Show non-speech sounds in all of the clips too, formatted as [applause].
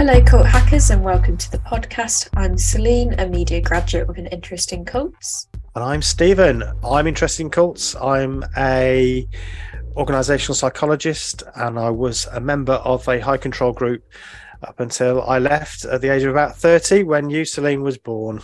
Hello, cult hackers, and welcome to the podcast. I'm Celine, a media graduate with an interest in cults. And I'm Stephen. I'm interested in cults. I'm a organizational psychologist, and I was a member of a high control group up until I left at the age of about 30 when you, Celine, was born.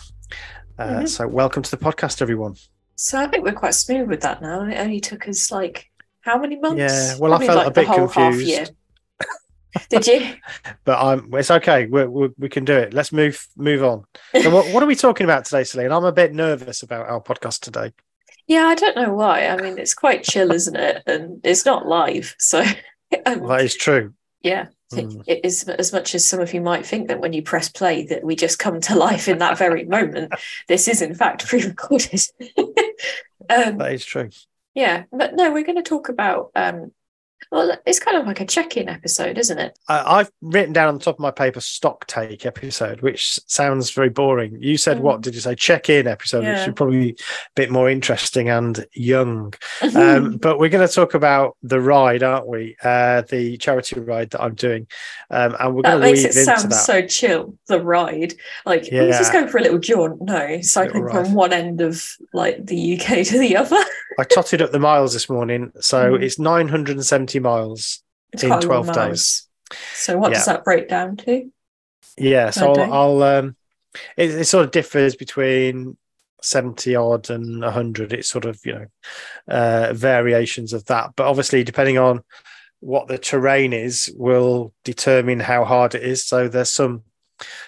Uh, mm-hmm. So, welcome to the podcast, everyone. So, I think we're quite smooth with that now. It only took us like how many months? Yeah, well, Probably I felt like a bit confused. [laughs] Did you? [laughs] but I'm. It's okay. we we we can do it. Let's move move on. So what, what are we talking about today, Celine? I'm a bit nervous about our podcast today. Yeah, I don't know why. I mean, it's quite chill, isn't it? And it's not live, so [laughs] um, that is true. Yeah, mm. it is as much as some of you might think that when you press play that we just come to life in that very moment. [laughs] This is in fact pre-recorded. um, that is true. Yeah, but no, we're going to talk about um, well, it's kind of like a check-in episode, isn't it? I, have written down on the top of my paper stock take episode, which sounds very boring. You said mm. what did you say? Check-in episode, yeah. which is probably be a bit more interesting and young. [laughs] um, but we're going to talk about the ride, aren't we? Uh, the charity ride that I'm doing, um, and we're going to makes it sound so chill. The ride, like yeah. just going for a little jaunt. No, cycling from one end of like the UK [laughs] to the other. I totted up the miles this morning, so mm. it's 970 miles in 12 days. So what yeah. does that break down to? Yeah, so I'll, I'll, um, it, it, sort of differs between 70 odd and 100. It's sort of, you know, uh, variations of that. But obviously, depending on what the terrain is, will determine how hard it is. So there's some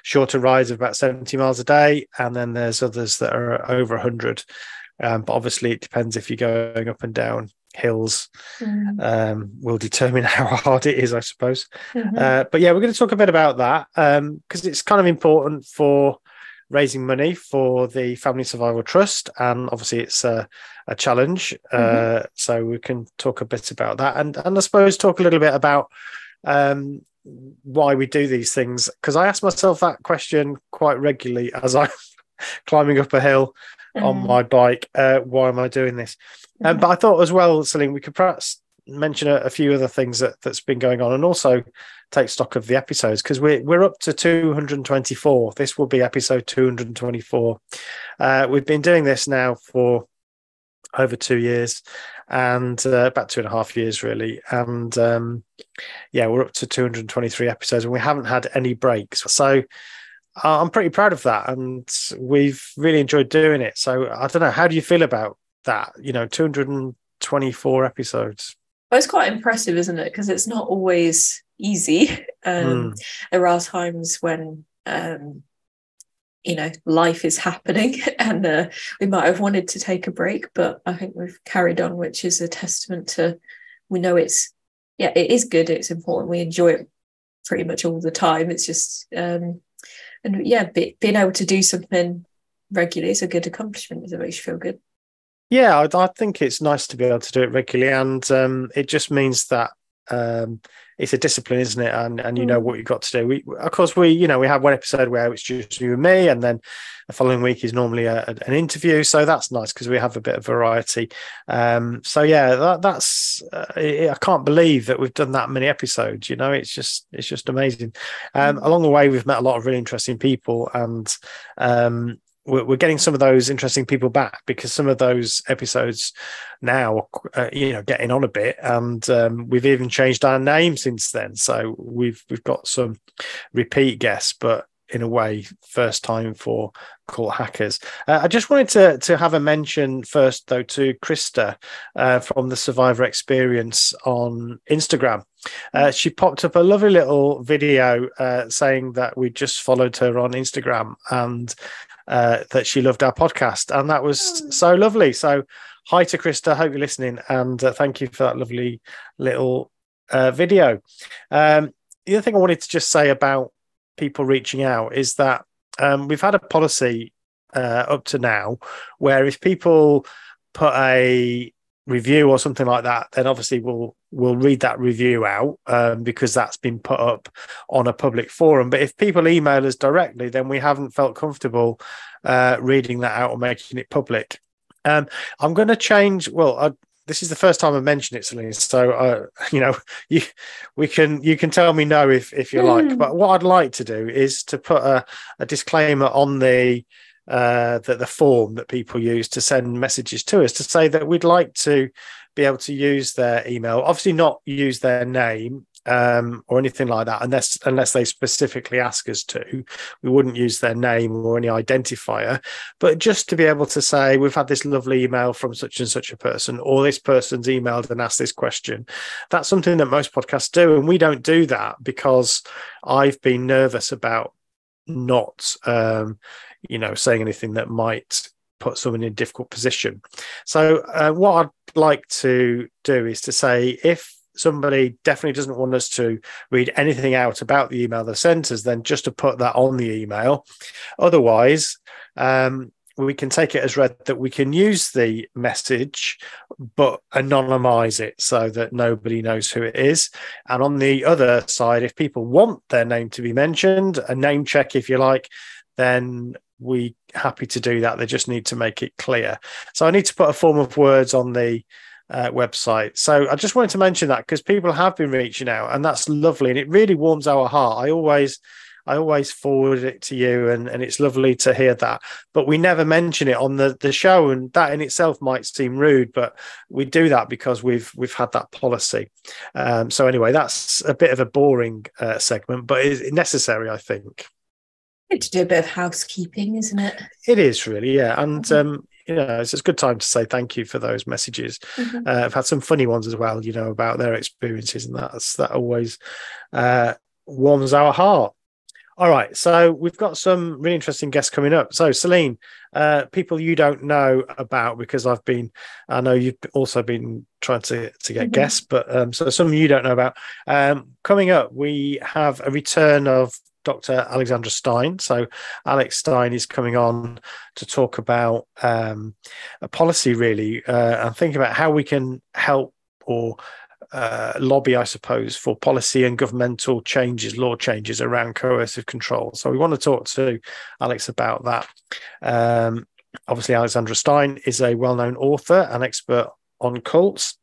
shorter rides of about 70 miles a day, and then there's others that are over 100. Um, but obviously, it depends if you're going up and down hills, mm. um, will determine [laughs] how hard it is, I suppose. Mm-hmm. Uh, but yeah, we're going to talk a bit about that because um, it's kind of important for raising money for the Family Survival Trust, and obviously, it's a, a challenge. Mm-hmm. Uh, so we can talk a bit about that, and and I suppose talk a little bit about um, why we do these things because I ask myself that question quite regularly as I'm [laughs] climbing up a hill. On my bike. Uh, why am I doing this? Um, but I thought as well, Celine, we could perhaps mention a, a, few other things that, that's been going on and also take stock of the episodes because we're, we're up to 224. This will be episode 224. Uh, we've been doing this now for over two years and uh, about two and a half years really and um, yeah we're up to 223 episodes and we haven't had any breaks so I'm pretty proud of that, and we've really enjoyed doing it. So I don't know, how do you feel about that? You know, 224 episodes. Well, it's quite impressive, isn't it? Because it's not always easy. [laughs] Um, mm. There are times when, um, you know, life is happening, [laughs] and uh, we might have wanted to take a break, but I think we've carried on, which is a testament to we know it's yeah, it is good. It's important. We enjoy it pretty much all the time. It's just um, and yeah, be, being able to do something regularly is a good accomplishment. It makes you feel good. Yeah, I, I, think it's nice to be able to do it regularly, and um, it just means that um, it's a discipline, isn't it? And and you know mm. what you've got to do. We of course we you know we have one episode where it's just you and me, and then the following week is normally a, a, an interview. So that's nice because we have a bit of variety. Um, so yeah, that, that's uh, I can't believe that we've done that many episodes. You know, it's just it's just amazing. Um, mm. Along the way, we've met a lot of really interesting people, and um, we're, getting some of those interesting people back because some of those episodes now, uh, you know, getting on a bit, and um, we've even changed our name since then. So we've we've got some repeat guests, but in a way, first time for cult hackers. Uh, I just wanted to to have a mention first, though, to Krista uh, from the Survivor Experience on Instagram. Uh, she popped up a lovely little video uh, saying that we just followed her on Instagram and uh, that she loved our podcast, and that was oh. so lovely. So, hi to Krista. Hope you're listening, and uh, thank you for that lovely little uh, video. Um, the other thing I wanted to just say about people reaching out is that um, we've had a policy uh, up to now where if people put a review or something like that, then obviously we'll we'll read that review out um, because that's been put up on a public forum. But if people email us directly, then we haven't felt comfortable uh, reading that out or making it public. Um, I'm going to change. Well, I, this is the first time I mentioned it, Celine. So, uh, [laughs] you know, [laughs] you we can you can tell me no if if you mm. like. Hmm. But what I'd like to do is to put a, a disclaimer on the uh, the, the form that people use to send messages to us to say that we'd like to be able to use their email. Obviously, not use their name um, or anything like that, unless unless they specifically ask us to. We wouldn't use their name or any identifier, but just to be able to say we've had this lovely email from such and such a person, or this person's emailed and asked this question. That's something that most podcasts do, and we don't do that because I've been nervous about not, um, you know, saying anything that might put someone in a difficult position. So, uh, what I'd like to do is to say if somebody definitely doesn't want us to read anything out about the email they sent us, then just to put that on the email. Otherwise, um, we can take it as read that we can use the message but anonymize it so that nobody knows who it is and on the other side if people want their name to be mentioned a name check if you like then we happy to do that. They just need to make it clear. So I need to put a form of words on the uh, website. So I just wanted to mention that because people have been reaching out, and that's lovely, and it really warms our heart. I always. I always forward it to you, and, and it's lovely to hear that. But we never mention it on the, the show, and that in itself might seem rude, but we do that because we've we've had that policy. Um, so anyway, that's a bit of a boring uh, segment, but it's necessary, I think to do a bit of housekeeping, isn't it? It is really, yeah. And mm-hmm. um, you know, it's a good time to say thank you for those messages. Mm-hmm. Uh, I've had some funny ones as well, you know, about their experiences, and that's that always uh, warms our heart. All right, so we've got some really interesting guests coming up. So, Celine, uh, people you don't know about because I've been, I know you've also been trying to to get mm-hmm. guests, but um, so some you don't know about. Um, coming up, we have a return of Dr. Alexandra Stein. So, Alex Stein is coming on to talk about um, a policy, really, uh, and think about how we can help or uh, lobby, I suppose, for policy and governmental changes, law changes around coercive control. So, we want to talk to Alex about that. Um, obviously, Alexandra Stein is a well known author and expert on cults.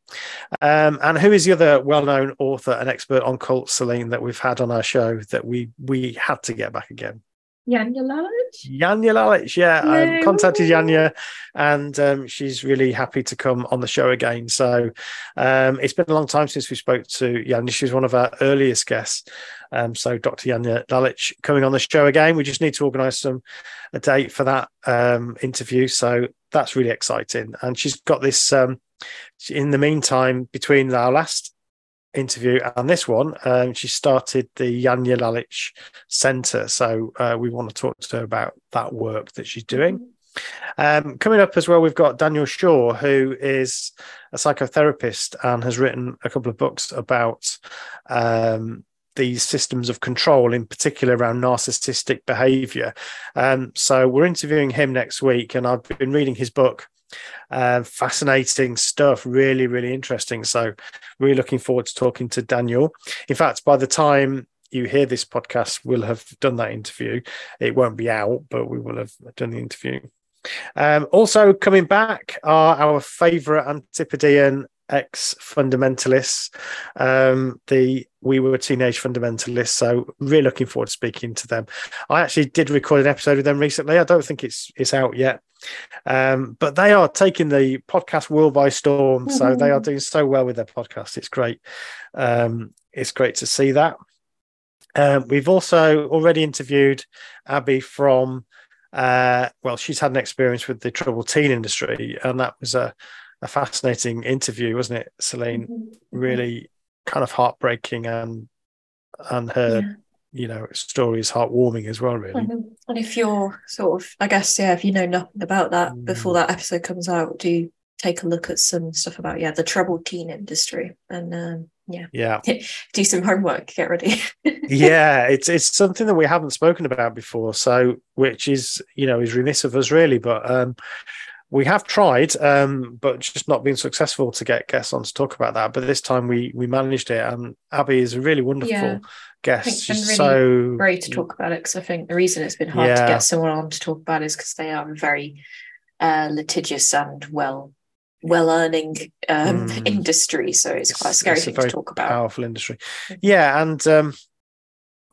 Um, and who is the other well-known author and expert on cults, Celine, that we've had on our show that we we had to get back again? Janja Lalich. Janja Lalich, yeah. I um, contacted Janja and um, she's really happy to come on the show again. So um, it's been a long time since we spoke to Janja. She was one of our earliest guests. Um, so Dr. Janja Lalich coming on the show again. We just need to organise some a date for that um, interview. So that's really exciting. And she's got this um, in the meantime, between our last interview and this one, um, she started the Janja Lalich Centre. So uh, we want to talk to her about that work that she's doing. Um, coming up as well, we've got Daniel Shaw, who is a psychotherapist and has written a couple of books about um, these systems of control, in particular around narcissistic behavior. Um, so we're interviewing him next week, and I've been reading his book uh, fascinating stuff, really, really interesting. So, really looking forward to talking to Daniel. In fact, by the time you hear this podcast, we'll have done that interview. It won't be out, but we will have done the interview. Um, also, coming back are our favourite Antipodean ex fundamentalists. Um, the we were teenage fundamentalists, so really looking forward to speaking to them. I actually did record an episode with them recently. I don't think it's it's out yet, um, but they are taking the podcast world by storm. Mm-hmm. So they are doing so well with their podcast. It's great. Um, it's great to see that. Um, we've also already interviewed Abby from. Uh, well, she's had an experience with the troubled teen industry, and that was a a fascinating interview, wasn't it, Celine? Mm-hmm. mm-hmm. Really kind of heartbreaking and and her yeah. you know story is heartwarming as well really and if you're sort of i guess yeah if you know nothing about that mm. before that episode comes out do take a look at some stuff about yeah the troubled teen industry and um, yeah yeah [laughs] do some homework get ready [laughs] yeah it's it's something that we haven't spoken about before so which is you know is remiss of us really but um we have tried, um, but just not been successful to get guests on to talk about that. But this time we we managed it, and Abby is a really wonderful yeah. guest. She's really so great to talk about it because I think the reason it's been hard yeah. to get someone on to talk about it is because they are a very uh, litigious and well well earning um, mm. industry. So it's, it's quite a scary thing a to talk about. Powerful industry. Mm-hmm. Yeah. And, um,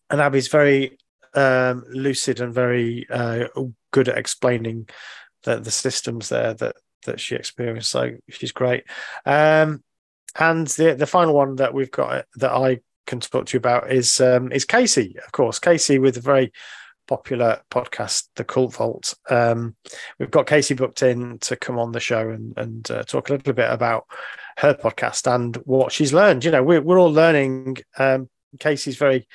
and Abby's very um, lucid and very uh, good at explaining the, the systems there that, that she experienced. So she's great. Um, and the the final one that we've got that I can talk to you about is um, is Casey, of course. Casey with a very popular podcast, The Cult Vault. Um, we've got Casey booked in to come on the show and and uh, talk a little bit about her podcast and what she's learned. You know, we're we're all learning. Um, Casey's very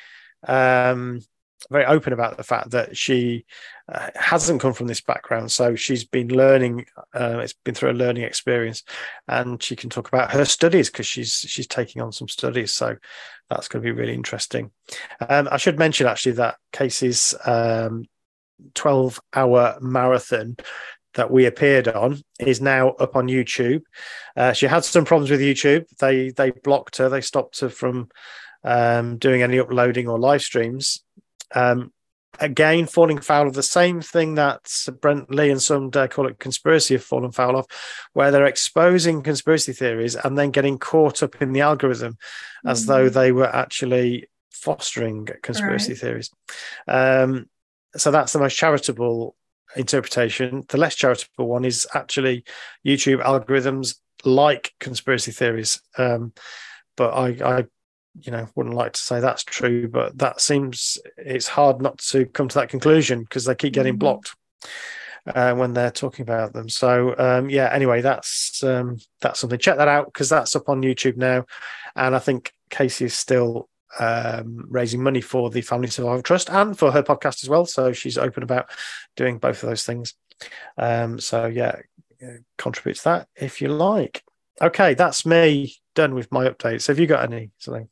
um, very open about the fact that she uh, hasn't come from this background, so she's been learning. Uh, it's been through a learning experience, and she can talk about her studies because she's she's taking on some studies. So that's going to be really interesting. Um, I should mention actually that Casey's um, twelve-hour marathon that we appeared on is now up on YouTube. Uh, she had some problems with YouTube. They they blocked her. They stopped her from um, doing any uploading or live streams. Um, again, falling foul of the same thing that Brent Lee and some call it conspiracy have fallen foul of, where they're exposing conspiracy theories and then getting caught up in the algorithm mm-hmm. as though mm. they were actually fostering conspiracy right. theories. Um, so that's the most charitable interpretation. The less charitable one is actually YouTube algorithms like conspiracy theories. Um, but I, I you know wouldn't like to say that's true but that seems it's hard not to come to that conclusion because they keep getting mm-hmm. blocked uh, when they're talking about them. So um, yeah anyway that's um, that's something. Check that out because that's up on youtube now and i think casey is still um, raising money for the family survival trust and for her podcast as well so she's open about doing both of those things. Um, so yeah contribute to that if you like. Okay that's me. Done with my updates have you got any something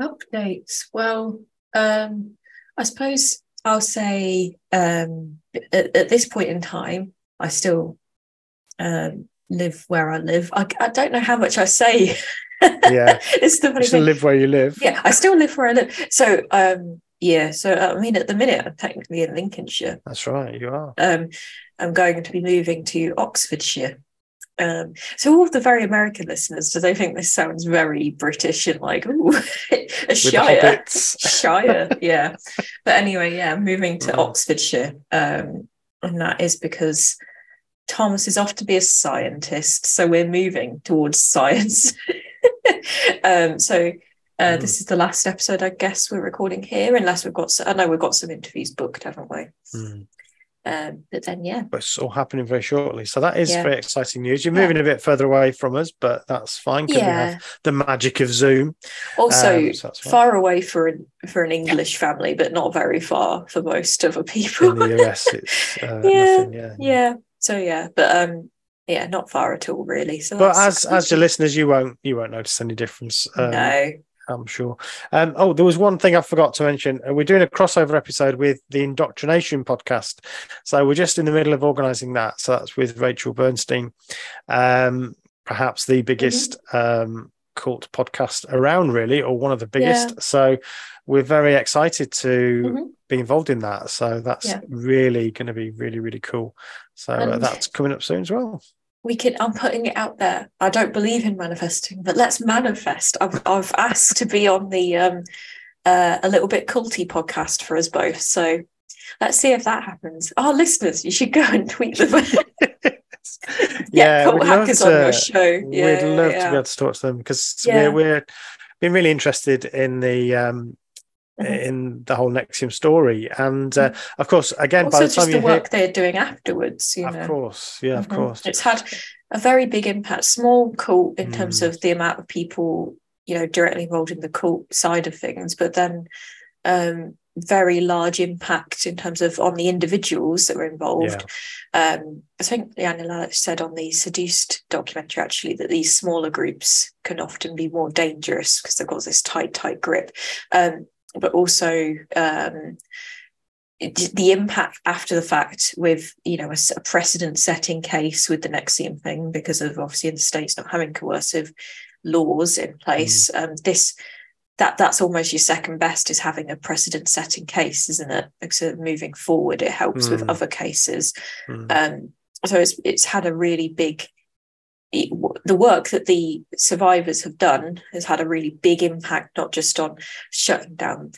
Updates. Well, um, I suppose I'll say um, at, at, this point in time, I still um, live where I live. I, I, don't know how much I say. Yeah, [laughs] it's the funny you still thing. live where you live. Yeah, I still live where I live. So, um, yeah. So, I mean, at the minute, I'm technically in Lincolnshire. That's right. You are. Um, I'm going to be moving to Oxfordshire. Um, so all of the very American listeners, do they think this sounds very British and like ooh, [laughs] a shire, shire, [laughs] yeah. But anyway, yeah, moving to mm. Oxfordshire, um, and that is because Thomas is off to be a scientist, so we're moving towards science. [laughs] um, so uh, mm. this is the last episode, I guess we're recording here, unless we've got. I know we've got some interviews booked, haven't we? Mm. Um, but then, yeah, but it's all happening very shortly. So that is yeah. very exciting news. You're moving yeah. a bit further away from us, but that's fine because yeah. we have the magic of Zoom. Also, um, so far away for an, for an English family, but not very far for most other people. In the US, [laughs] it's uh, yeah, nothing, yeah, yeah. So yeah, but um, yeah, not far at all, really. So, but as as your listeners, you won't you won't notice any difference. Um, no, I'm sure. Um, oh, there was one thing I forgot to mention. Uh, we're doing a crossover episode with the Indoctrination podcast. So we're just in the middle of organizing that. So that's with Rachel Bernstein, um, perhaps the biggest mm-hmm. um, cult podcast around, really, or one of the biggest. Yeah. So we're very excited to mm-hmm. be involved in that. So that's yeah. really going to be really, really cool. So uh, that's coming up soon as well we can i'm putting it out there i don't believe in manifesting but let's manifest i've, I've asked to be on the um uh, a little bit culty podcast for us both so let's see if that happens our listeners you should go and tweet them [laughs] yeah, cult hackers to, on your show yeah, we'd love yeah. to be able to talk to them because yeah. we're, we're been really interested in the um. In the whole NXIVM story. And uh, mm-hmm. of course, again, also by the time the work they're doing afterwards, you of know. Of course, yeah, mm-hmm. of course, it's had a very big impact. Small cult in mm. terms of the amount of people you know directly involved in the cult side of things, but then. Um, very large impact in terms of on the individuals that were involved. Yeah. Um, I think Janja Lalich said on the Seduced documentary actually that these smaller groups can often be more dangerous because they've got this tight, tight grip. Um, but also um, the impact after the fact with you know a, a precedent setting case with the NXIVM thing because of obviously in the states not having coercive laws in place. Mm. Um, this that that's almost your second best is having a precedent setting case, isn't it? Because moving forward, it helps mm. with other cases. Mm. Um, so it's it's had a really big the work that the survivors have done has had a really big impact, not just on shutting down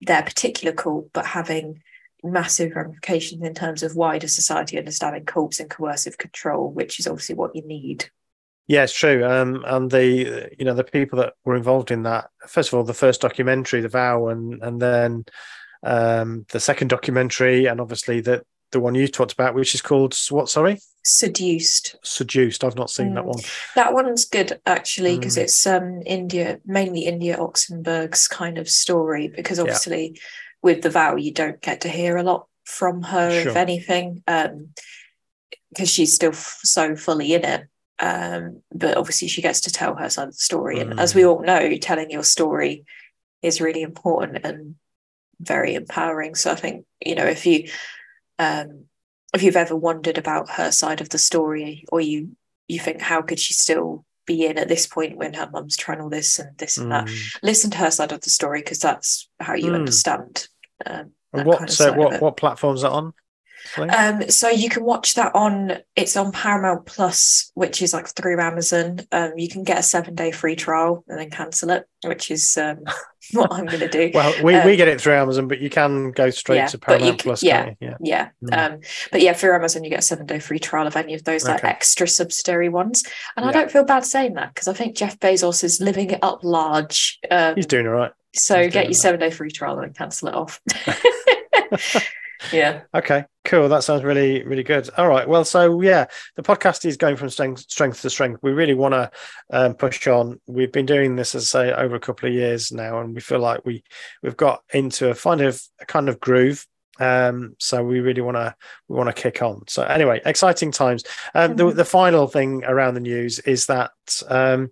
their particular cult, but having massive ramifications in terms of wider society understanding cults and coercive control, which is obviously what you need. Yeah, it's true. Um, and the you know the people that were involved in that. First of all, the first documentary, The Vow, and and then um, the second documentary, and obviously the the one you talked about, which is called what? Sorry, Seduced. Seduced. I've not seen mm. that one. That one's good actually because mm. it's um India, mainly India Oxenberg's kind of story. Because obviously, yeah. with the vow, you don't get to hear a lot from her, sure. if anything, um, because she's still f- so fully in it. Um, but obviously, she gets to tell her side of the story, mm. and as we mm. all know, telling your story is really important and very empowering. So I think you know if you um, if you've ever wondered about her side of the story, or you you think how could she still be in at this point when her mum's trying all this and this and mm. that, listen to her side of the story because that's how you mm. understand. Um, what kind of so what what platforms are on? Um, so you can watch that on it's on Paramount Plus, which is like through Amazon. Um, you can get a seven day free trial and then cancel it, which is um, [laughs] what I'm going to do. well, we, um, we get it through Amazon, but you can go straight yeah, to Paramount can, Plus. Yeah, yeah, yeah. Mm. Um, but yeah, through Amazon, you get a seven day free trial of any of those like okay. extra subsidiary ones. And yeah. I don't feel bad saying that because I think Jeff Bezos is living it up large. Um, He's doing all right. So He's get your seven day free trial and cancel it off. [laughs] [laughs] yeah. Okay. Cool. That sounds really, really good. All right. Well, so yeah, the podcast is going from strength, strength to strength. We really want to um, push on. We've been doing this, as I say, over a couple of years now, and we feel like we we've got into a kind of a kind of groove. Um, so we really want to we want to kick on. So anyway, exciting times. Um, mm-hmm. the, the final thing around the news is that um,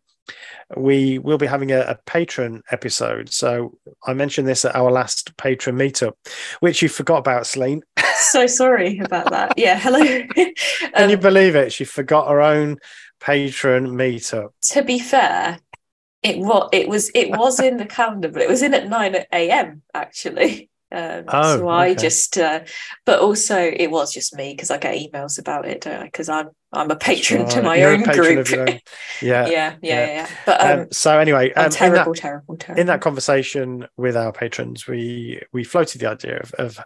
we will be having a, a, patron episode. So I mentioned this at our last patron meetup, which you forgot about, Celine. [laughs] so sorry about that. Yeah, hello. [laughs] Can um, you believe it? She forgot her own patron meetup. To be fair, it was it was it [laughs] was in the calendar, but it was in at nine a.m. actually. Um, oh, so I okay. just, uh, but also it was just me because I get emails about it, don't I? Because I'm I'm a patron to my You're own group. Own. [laughs] Yeah. yeah, yeah, yeah, yeah. But um, um, so anyway, um, terrible, that, terrible, terrible. In that conversation with our patrons, we we floated the idea of, of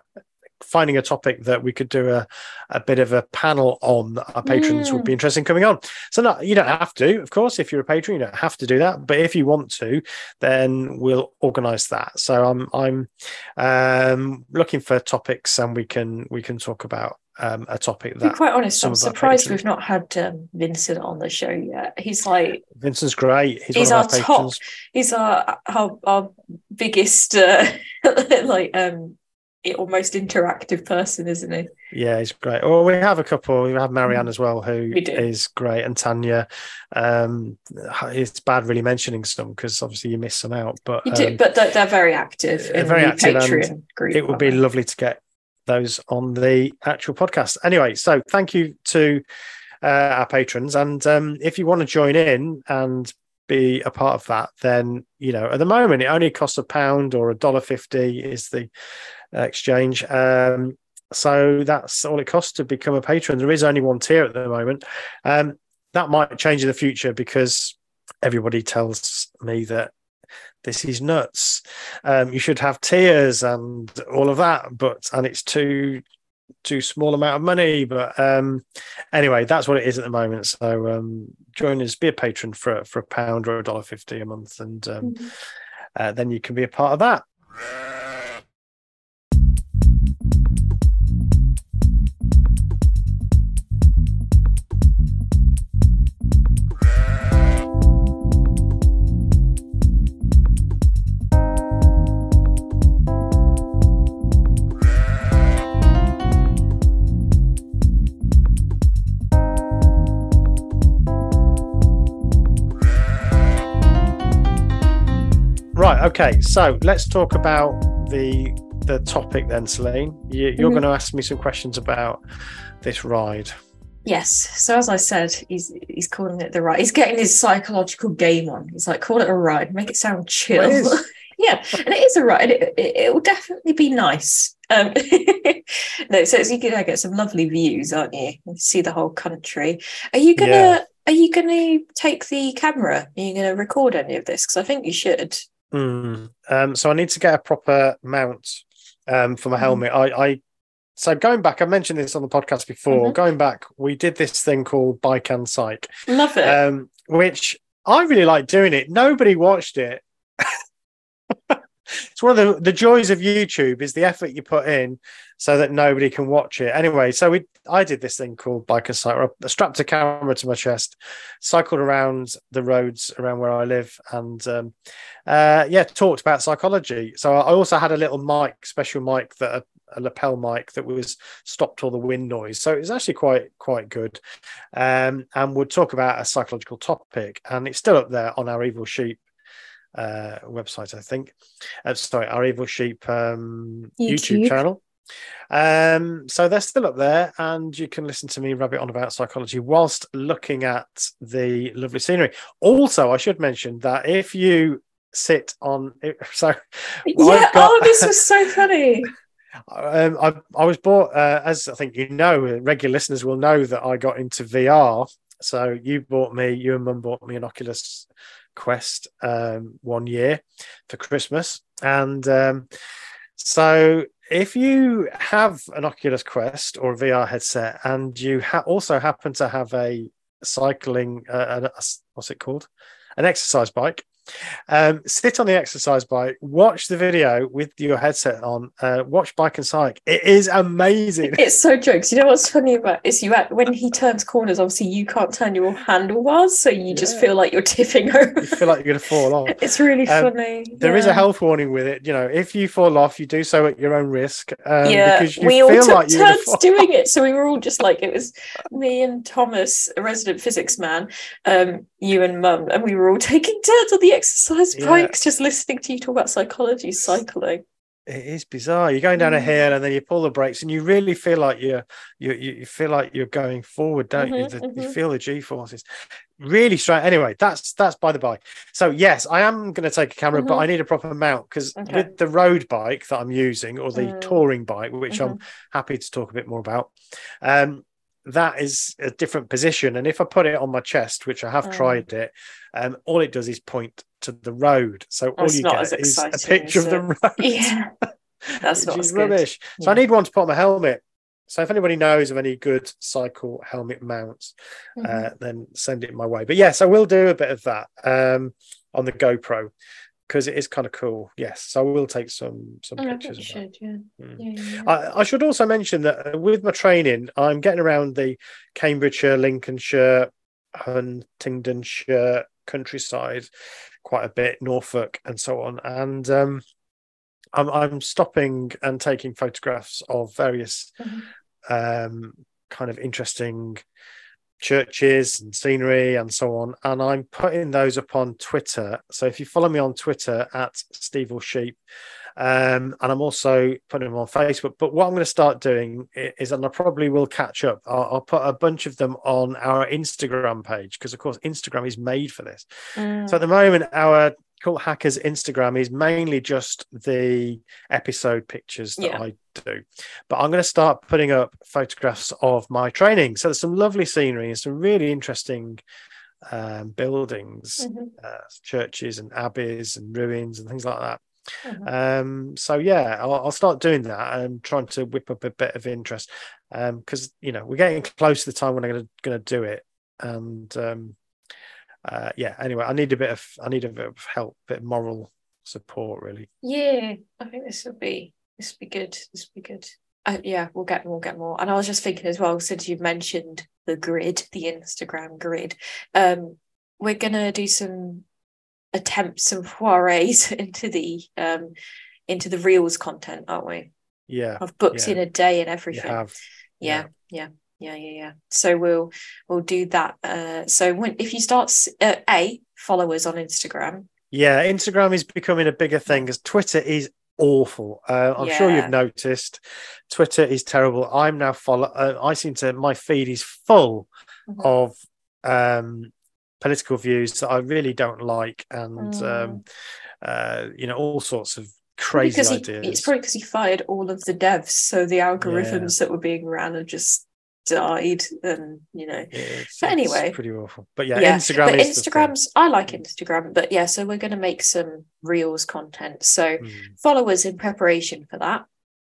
finding a topic that we could do a, a bit of a panel on that our patrons mm. would be interested in coming on. So no, you don't have to, of course, if you're a patron, you don't have to do that. But if you want to, then we'll organise that. So I'm I'm um, looking for topics and we can we can talk about um, a topic that. To be quite honest, I'm surprised we've not had um, Vincent on the show yet. He's like Vincent's great. He's, he's our, our top. He's our our, our biggest uh, [laughs] like um almost interactive person, isn't he? Yeah, he's great. Well, we have a couple. We have Marianne mm. as well, who is great, and Tanya. Um, it's bad really mentioning some because obviously you miss some out, but you do. Um, but they're, they're, very active. In very active, Patreon group. It would be lovely to get those on the actual podcast. Anyway, so thank you to uh, our patrons, and um, if you want to join in and be a part of that, then you know at the moment it only costs a pound or a dollar fifty is the exchange. Um, so that's all it costs to become a patron. There is only one tier at the moment. Um, that might change in the future because everybody tells me that this is nuts. Um, you should have tiers and all of that, but and it's too too small amount of money. But um, anyway, that's what it is at the moment. So um, join us, be a patron for for a pound or a dollar fifty a month, and um, mm-hmm. uh, then you can be a part of that. Okay. So let's talk about the the topic then, Celine. You, are mm-hmm. going to ask me some questions about this ride. Yes. So as I said, he's he's calling it the ride. He's getting his psychological game on. He's like, call it a ride, make it sound chill. Well, it [laughs] yeah, and it is a ride. It, it, it will definitely be nice. Um, [laughs] no, so you're gonna get some lovely views, aren't you? you see the whole country. Are you gonna? Yeah. are you going to take the camera? Are you going to record any of this? Because I think you should. Mm. Um, so I need to get a proper mount um, for my Mm-hmm. helmet. I, I so going back, I mentioned this on the podcast before. Mhm. Going back, we did this thing called Bike and Psych, Love it. um, which I really like doing it. Nobody watched it. [laughs] it's one of the, the joys of YouTube is the effort you put in so that nobody can watch it. Anyway, so we I did this thing called Bike and Psych. I strapped a camera to my chest, cycled around the roads around where I live, and um, uh, yeah, talked about psychology. So I also had a little mic, special mic that a, a lapel mic that was stopped all the wind noise. So it was actually quite quite good, um, and would talk about a psychological topic, and it's still up there on our Evil Sheep uh, website, I think. Uh, sorry, our Evil Sheep um, YouTube. YouTube. channel. Um, so they're still up there, and you can listen to me rabbit on about psychology whilst looking at the lovely scenery. Also, I should mention that if you sit on, [laughs] so yeah. Got- oh, this [laughs] was so funny. um, I, I was bought, uh, as I think you know, regular listeners will know that I got into VR. So you bought me, you and Mum bought me an Oculus Quest um, one year for Christmas, and um, so if you have an Oculus Quest or a VR headset, and you ha- also happen to have a cycling, uh, a- a- what's it called, an exercise bike, um, sit on the exercise bike, watch the video with your headset on, uh, watch Bike and Psych. It is amazing. [laughs] It's so jokes. You know what's funny about is you act, when he turns corners, obviously you can't turn your handlebars, so you just Yeah. feel like you're tipping [laughs] over. you feel like you're going to fall off. [laughs] It's really Um, funny. There is a health warning with it. You know, if you fall off, you do so at your own risk. Um, yeah, because you we all took like turns doing it, so we were all just like it was me and Thomas, a resident physics man, um, you and Mum, and we were all taking turns on the exercise Yeah. bikes, just listening to you talk about psychology, cycling. It is bizarre. You're going down a Mm. hill and then you pull the brakes, and you really feel like you're you you, you feel like you're going forward, don't you? Mhm, The- You mhm. feel the G forces. Really strange. Anyway, that's that's by the by. So yes, I am going to take a camera, but Mhm. I need a proper mount because Okay. with the road bike that I'm using or the Mm. touring bike, which I'm Mhm. happy to talk a bit more about, um, that is a different position. And if I put it on my chest, which I have Mm. tried it, um, all it does is point to the road. So all you get is a picture of the road. [laughs] Yeah, [laughs] that's not is rubbish. So I need one to put on my helmet. So if anybody knows of any good cycle helmet mounts, Mhm. uh, then send it my way. But yes, I will do a bit of that um, on the GoPro because it is kind of cool. Yes, so I will take some some Oh, pictures of should, yeah. Mm. Yeah, yeah. I, I should also mention that uh, with my training, I'm getting around the Cambridgeshire, Lincolnshire, Huntingdonshire countryside quite a bit, Norfolk, and so on. And um, I'm, I'm stopping and taking photographs of various Mhm. um, kind of interesting churches and scenery and so on. And I'm putting those up on Twitter. So if you follow me on Twitter at Steve or Sheep, um, and I'm also putting them on Facebook. But what I'm going to start doing is, and I probably will catch up, I'll, I'll put a bunch of them on our Instagram page because, of course, Instagram is made for this. Mm. So at the moment, our Cult Hackers Instagram is mainly just the episode pictures that Yeah. I do. But I'm going to start putting up photographs of my training. So there's some lovely scenery and some really interesting um, buildings, Mhm, uh, churches and abbeys and ruins and things like that. mhm. Um, so yeah, I'll, I'll start doing that and trying to whip up a bit of interest because you know we're getting close to the time when I'm going to going to do it, and um, uh, yeah. Anyway, I need a bit of I need a bit of help, bit of moral support, really. Yeah, I think this would be this would be good. This would be good. Uh, yeah, we'll get we'll get more. And I was just thinking as well, since you've mentioned the grid, the Instagram grid, um, we're gonna do some attempts, some forays [laughs] into the um into the reels content, aren't we? Yeah, I've booked Yeah. in a day and everything. have. yeah yeah yeah yeah yeah so we'll we'll do that uh so when if you start uh, a followers on instagram Yeah, Instagram is becoming a bigger thing because Twitter is awful. Uh, I'm sure you've noticed. Twitter is terrible. I'm now follow. Uh, I seem to my feed is full Mhm. of um, political views that I really don't like, and Mm. um, uh, you know all sorts of crazy 'cause he- ideas. it's probably because he fired all of the devs so the algorithms that were being ran are just died and you know It's, But anyway. it's pretty awful. But yeah, Yeah, Instagram but is instagram's i like instagram but yeah so we're going to make some reels content so Mm. follow us in preparation for that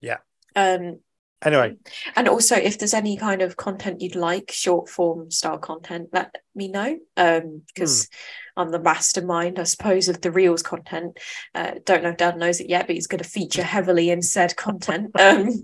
Yeah. um Anyway, and also if there's any kind of content you'd like short form style content let me know um because Hmm. i'm the mastermind i suppose of the reels content uh, don't know if dad knows it yet but he's going to feature [laughs] heavily in said content um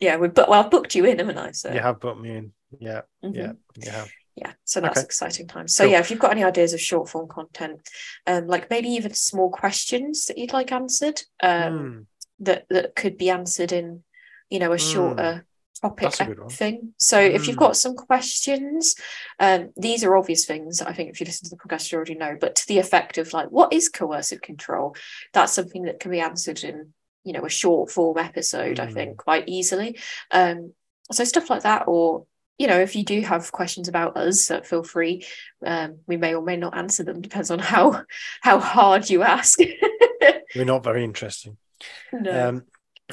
yeah we but well i've booked you in haven't i so you have put me in. Yeah, mhm. yeah, have. yeah so that's Okay. exciting times so Cool. yeah if you've got any ideas of short form content um like maybe even small questions that you'd like answered um Mm. that that could be answered in you know a shorter topic a thing so if you've Mm. got some questions um these are obvious things i think if you listen to the podcast you already know but to the effect of like what is coercive control that's something that can be answered in you know a short form episode i Mm. think quite easily um so stuff like that or you know if you do have questions about us uh, feel free um we may or may not answer them depends on how how hard you ask [laughs] We're not very interesting. no Um,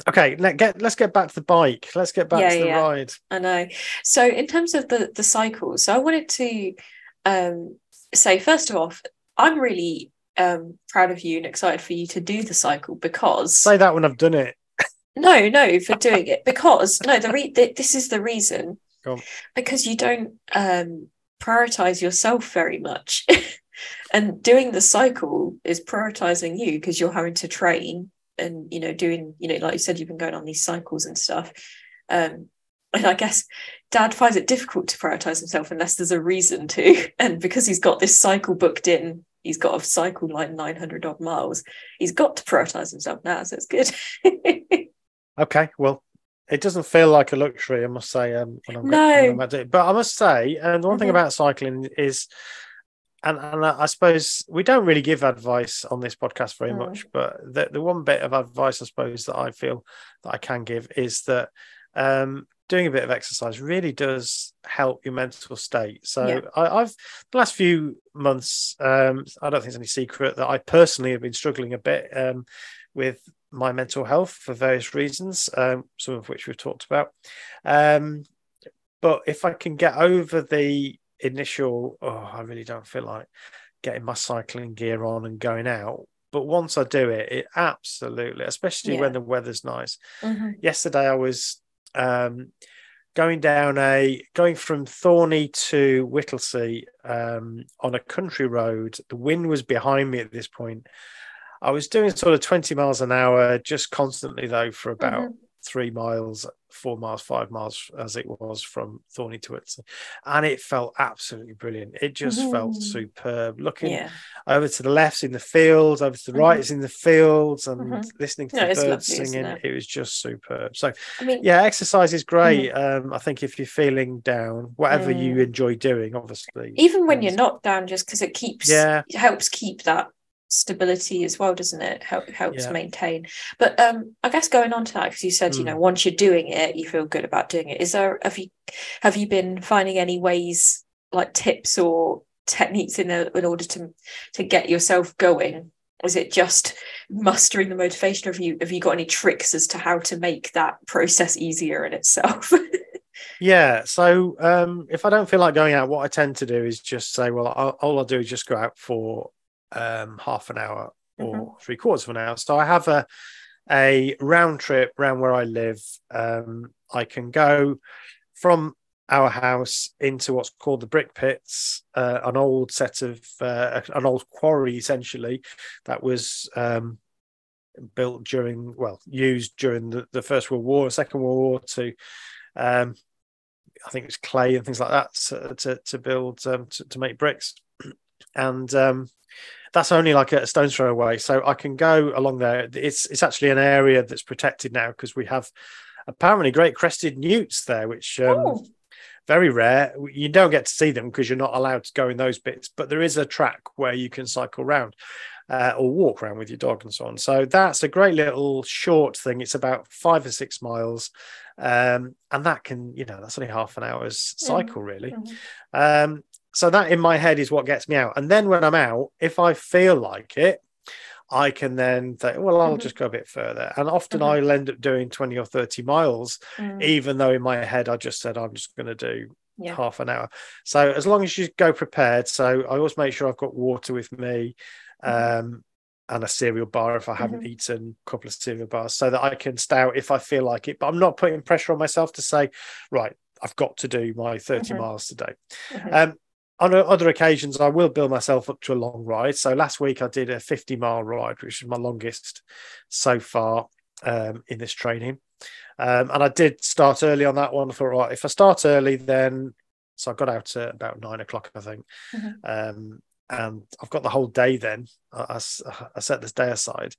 okay, let get let's get back to the bike. Let's get back Yeah, to the yeah. ride. I know. So in terms of the the cycles, so I wanted to um say first of all, I'm really um proud of you and excited for you to do the cycle because Say that when I've done it. no, no, for doing it. Because no, the re- th- this is the reason. Because you don't um prioritize yourself very much. [laughs] and doing the cycle is prioritizing you because you're having to train and you know doing you know like you said you've been going on these cycles and stuff. Um and i guess dad finds it difficult to prioritize himself unless there's a reason to. [laughs] And because he's got this cycle booked in he's got a cycle like 900 odd miles he's got to prioritize himself now so it's good [laughs] Okay, well, it doesn't feel like a luxury, I must say. Um, when I'm, No. when I'm it. but I must say, and the one thing Mhm. about cycling is, and and I I suppose we don't really give advice on this podcast very Mm. much, but the the one bit of advice I suppose that I feel that I can give is that um, doing a bit of exercise really does help your mental state. So Yeah. I, I've the last few months, um, I don't think it's any secret that I personally have been struggling a bit um, with my mental health for various reasons, um, some of which we've talked about. Um, but if I can get over the initial, oh, I really don't feel like getting my cycling gear on and going out. But once I do it, it absolutely, especially Yeah. when the weather's nice. Mhm. Yesterday, I was um, going down a going from Thorney to Whittlesey um, on a country road. The wind was behind me at this point. I was doing sort of 20 miles an hour, just constantly though, for about Mhm. Three miles, four miles, five miles, as it was from Thorney to Whittlesey. And it felt absolutely brilliant. It just felt Mhm. superb. Looking yeah over to the left in the fields, over to the right Mhm. is in the fields, and Mhm. listening to No, the birds lovely, singing. it? It? was just superb. So, i mean yeah, exercise is great. Mm-hmm. Um, I think if you're feeling down, whatever you enjoy doing, obviously. even when you're not down just because it keeps Yeah. it helps keep that stability as well doesn't it Help, helps Yeah. maintain but um i guess going on to that because you said you Mm. know once you're doing it you feel good about doing it is there have you have you been finding any ways like tips or techniques in, a, in order to to get yourself going is it just mustering the motivation or have you have you got any tricks as to how to make that process easier in itself [laughs] Yeah. So um, if I don't feel like going out, what I tend to do is just say, well, I'll, all I'll do is just go out for um, half an hour or three quarters of an hour. So I have a a round trip around where I live. Um, I can go from our house into what's called the brick pits, uh, an old set of uh, an old quarry essentially that was um, built during well used during the, the First World War, Second World War to um, I think it's clay and things like that to to, to build um, to, to make bricks, [clears throat] and um, that's only like a stone's throw away. So I can go along there. It's it's actually an area that's protected now because we have apparently great crested newts there, which um, Oh. very rare. You don't get to see them because you're not allowed to go in those bits. But there is a track where you can cycle around uh, or walk around with your dog and so on. So that's a great little short thing. It's about five or six miles, um, and that can you know that's only half an hour's cycle really. Mhm. Um, so that in my head is what gets me out. And then when I'm out, if I feel like it, I can then think, well, I'll mm-hmm. just go a bit further. And often mm-hmm. I'll end up doing 20 or 30 miles, mm. even though in my head I just said I'm just going to do yeah. half an hour. So as long as you go prepared, so I always make sure I've got water with me. Mm-hmm. Um, and a cereal bar if I haven't mm-hmm. eaten a couple of cereal bars so that I can stay out if I feel like it. But I'm not putting pressure on myself to say, right, I've got to do my 30 mm-hmm. miles today. Mm-hmm. Um, on other occasions, I will build myself up to a long ride. So last week I did a 50 mile ride, which is my longest so far um, in this training. Um, and I did start early on that one. I thought, right, if I start early, then so I got out at about nine o'clock, I think. Mm-hmm. Um, and I've got the whole day then. I, I, I, set this day aside.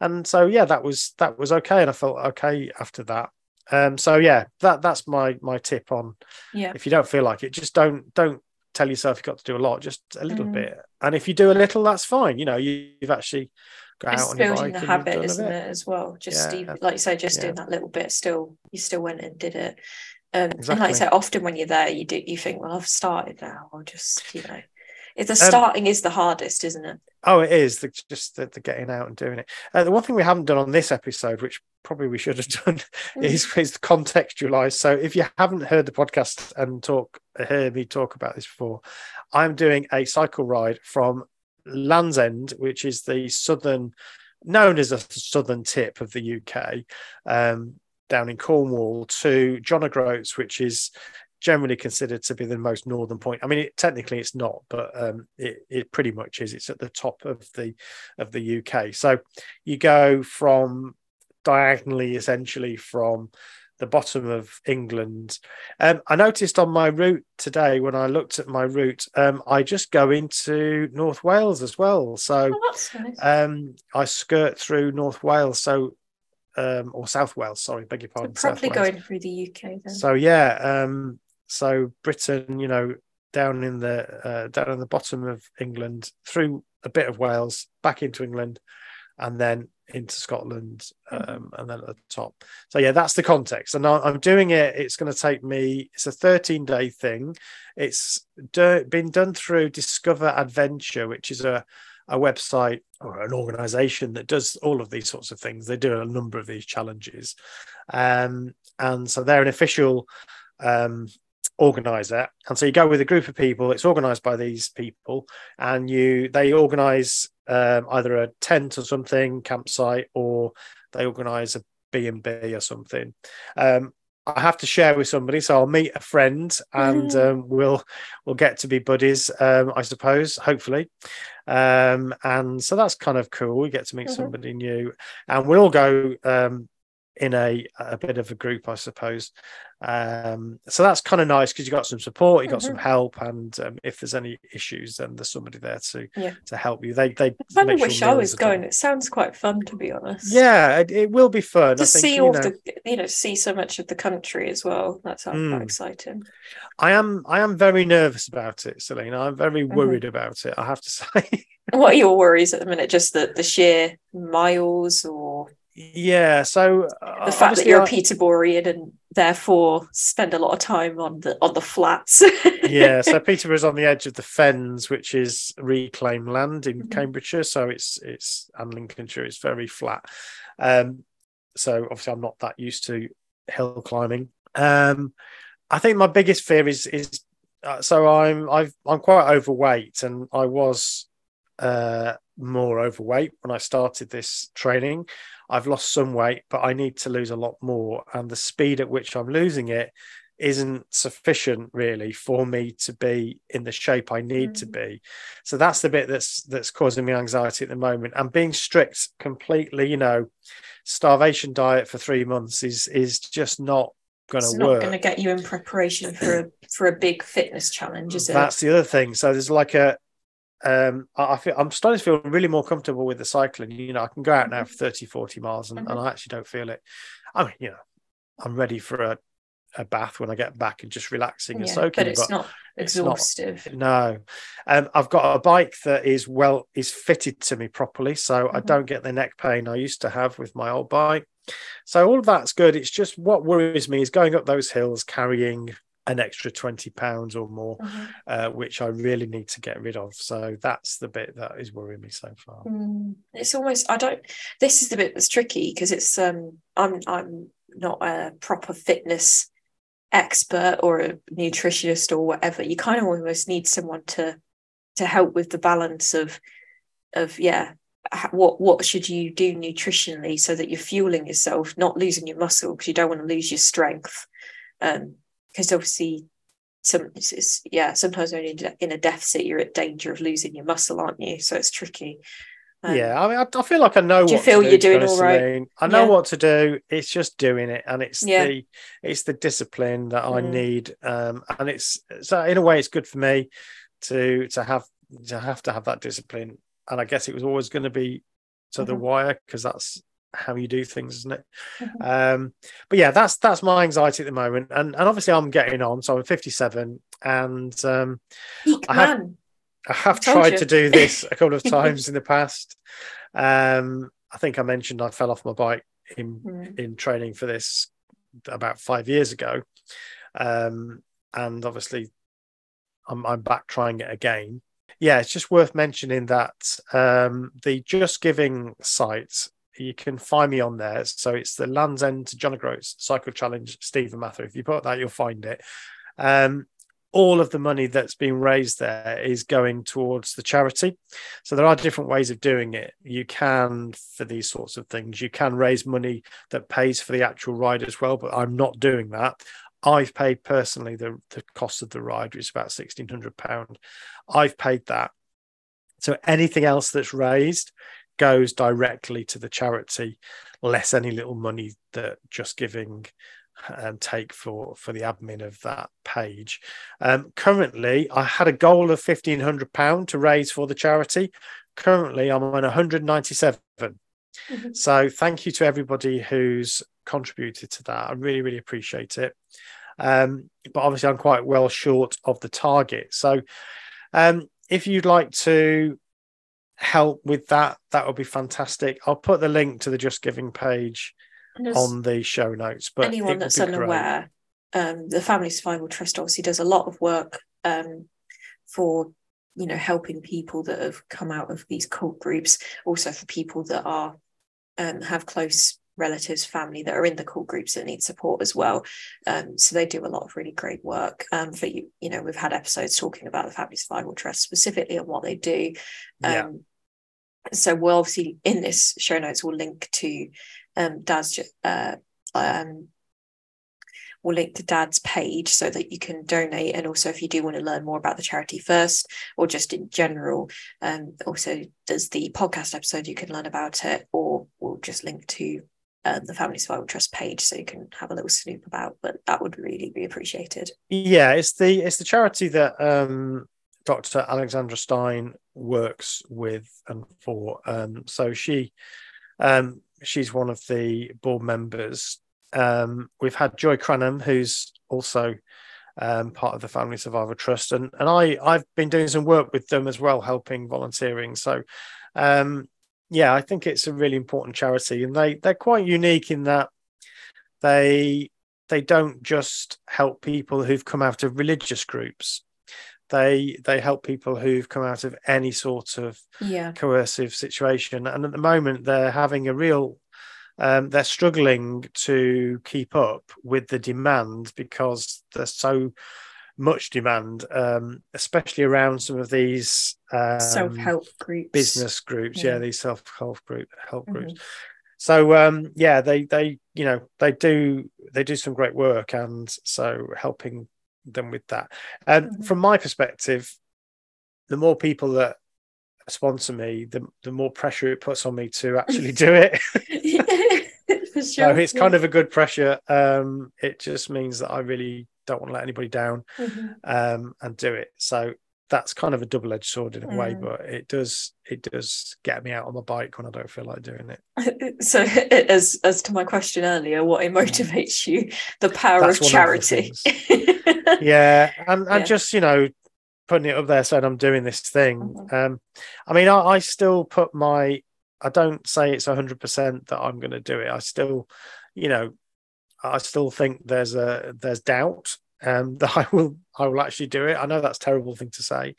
And so yeah, that was that was okay. And I felt okay after that. Um, so yeah, that that's my my tip on yeah. if you don't feel like it, just don't don't tell yourself you've got to do a lot, just a little mm. bit. And if you do a little, that's fine. You know, you, have actually got it's out on building the habit, isn't it, as well? Just yeah. like you say, just yeah. doing that little bit. Still, you still went and did it. Um, exactly. And like I say, often when you're there, you do you think, well, I've started now. I'll just you know the um, starting um, is the hardest, isn't it? Oh, it is. The, just the, the, getting out and doing it. Uh, the one thing we haven't done on this episode, which probably we should have done, [laughs] mm. is, is contextualize. So if you haven't heard the podcast and talk, hear me talk about this before, I'm doing a cycle ride from Land's End, which is the southern, known as a southern tip of the UK, um, down in Cornwall, to John O'Groats, which is generally considered to be the most northern point. I mean, it, technically it's not, but um, it, it pretty much is. It's at the top of the of the UK. So you go from diagonally, essentially from the bottom of England. Um, I noticed on my route today when I looked at my route, um, I just go into North Wales as well. So oh, nice. um, I skirt through North Wales. So um, or South Wales, sorry, beg your pardon. So probably going through the UK then. So yeah, um, so Britain, you know, down in the uh, down in the bottom of England, through a bit of Wales, back into England, and then into Scotland, um, and then at the top. So yeah, that's the context. And I'm doing it. It's going to take me. It's a 13 day thing. It's do, been done through Discover Adventure, which is a a website or an organization that does all of these sorts of things. They do a number of these challenges, um, and so they're an official um, organizer and so you go with a group of people it's organized by these people and you they organize um, either a tent or something campsite or they organize a b&b or something. Um, i have to share with somebody so i'll meet a friend and um, we'll we'll get to be buddies um, i suppose hopefully. Um, and so that's kind of cool. We get to meet mm-hmm. somebody new and we'll all go um, in a a bit of a group, I suppose. Um, so that's kind of nice because you got some support, you got mm-hmm. some help, and um, if there's any issues, then there's somebody there to yeah. to help you. They they. I kind of wish sure I was going. It sounds quite fun, to be honest. Yeah, it, it will be fun to think, see all know, the you know see so much of the country as well. That sounds mm. quite exciting. I am I am very nervous about it, Celine. I'm very mm-hmm. worried mm-hmm. about it. I have to [laughs] say. what are your worries at the minute? Just the the sheer miles, or yeah, so uh, the fact that you're I, a Peterborean and therefore spend a lot of time on the on the flats. [laughs] yeah, so [laughs] Peterborough is on the edge of the Fens, which is reclaimed land in mm-hmm. Cambridgeshire. So it's it's and Lincolnshire. It's very flat. Um, so obviously, I'm not that used to hill climbing. Um, I think my biggest fear is is uh, so I'm I've I'm quite overweight, and I was uh, more overweight when I started this training. I've lost some weight, but I need to lose a lot more. And the speed at which I'm losing it isn't sufficient really for me to be in the shape I need mm. to be. So that's the bit that's that's causing me anxiety at the moment. And being strict completely, you know, starvation diet for three months is is just not going to work. Not going to get you in preparation for a for a big fitness challenge, is it? That's the other thing. So there's like a um, I feel I'm starting to feel really more comfortable with the cycling. You know, I can go out now for 30, 40 miles and, mm-hmm. and I actually don't feel it. I mean, you know, I'm ready for a, a bath when I get back and just relaxing yeah, and soaking. But it's but not exhaustive. It's not, no. Um, I've got a bike that is well is fitted to me properly, so mm-hmm. I don't get the neck pain I used to have with my old bike. So all of that's good. It's just what worries me is going up those hills carrying an extra 20 pounds or more Mhm. uh, which i really need to get rid of so that's the bit that is worrying me so far Mm, it's almost I don't this is the bit that's tricky because it's um I'm I'm not a proper fitness expert or a nutritionist or whatever. You kind of almost need someone to to help with the balance of of yeah what what should you do nutritionally so that you're fueling yourself not losing your muscle because you don't want to lose your strength um because obviously some it's, yeah sometimes when you're in a deficit you're at danger of losing your muscle aren't you so it's tricky Um, yeah, I mean, I, I feel like I know. Do you what feel to you're do, doing all right? Elaine. I know Yeah. what to do. It's just doing it, and it's Yeah. the it's the discipline that I Mhm. need, um, and it's so in a way, it's good for me to to have to have to have that discipline. And I guess it was always going to be to the Mhm. wire because that's how you do things, isn't it? Mhm. Um, but yeah, that's that's my anxiety at the moment, and and obviously I'm getting on. So I'm 57, and um, I have- I have Told tried you. to do [laughs] this a couple of times in the past. Um, I think I mentioned I fell off my bike in Mm. in training for this about five years ago, um, and obviously I'm, I'm back trying it again. Yeah, it's just worth mentioning that um, the Just Giving site you can find me on there. So it's the Land's End to John O'Groats Cycle Challenge, Stephen Mather. If you put that, you'll find it. Um, all of the money that's being raised there is going towards the charity. So there are different ways of doing it. You can, for these sorts of things, you can raise money that pays for the actual ride as well, but I'm not doing that. I've paid personally the, the cost of the ride, which is about £1,600. I've paid that. So anything else that's raised goes directly to the charity, less any little money that Just Giving and take for for the admin of that page. Um, currently, I had a goal of fifteen hundred pound to raise for the charity. Currently, I'm on one hundred ninety seven. Mhm. So thank you to everybody who's contributed to that. I really really appreciate it. Um, but obviously, I'm quite well short of the target. So um, if you'd like to help with that, that would be fantastic. I'll put the link to the Just Giving page on the show notes. But anyone that's unaware, um, the Family Survival Trust obviously does a lot of work um, for you know helping people that have come out of these cult groups, also for people that are um, have close relatives, family that are in the cult groups that need support as well. Um, so they do a lot of really great work. Um, for you, you know, we've had episodes talking about the Family Survival Trust specifically and what they do. Yeah. So we'll obviously in this show notes we'll link to um dad's uh um we'll link to dad's page so that you can donate. And also if you do want to learn more about the charity first or just in general um also there's the podcast episode you can learn about it or we'll just link to um, the family survival trust page so you can have a little snoop about. But that would really be appreciated. Yeah, it's the it's the charity that um, Dr. Alexandra Stein works with and for. Um, so she um, she's one of the board members. Um, we've had Joy Cranham, who's also um, part of the Family Survival Trust, and and I I've been doing some work with them as well, helping volunteering. So um, yeah, I think it's a really important charity, and they they're quite unique in that they they don't just help people who've come out of religious groups. They they help people who've come out of any sort of yeah coercive situation, and at the moment they're having a real um, they're struggling to keep up with the demand because there's so much demand, um, especially around some of these um, self-help groups business groups. Yeah, Yeah. these self help group help groups. Mhm. So um, yeah, they they you know they do they do some great work, and so helping them with that. And Mhm. from my perspective, the more people that sponsor me, the the more pressure it puts on me to actually do it. [laughs] [laughs] For so sure, it's kind of a good pressure. Um, it just means that I really don't want to let anybody down Mhm. um, and do it. So that's kind of a double edged sword in a way, Mm. but it does it does get me out on my bike when I don't feel like doing it. [laughs] So, [laughs] as as to my question earlier, what motivates you? The power That's of one of charity. [laughs] yeah and and Yeah. just you know putting it up there saying i'm doing this thing Mhm. um i mean I, I still put my i don't say it's 100% that i'm going to do it i still you know i still think there's a there's doubt um, [laughs] that I will I will actually do it. I know that's a terrible thing to say,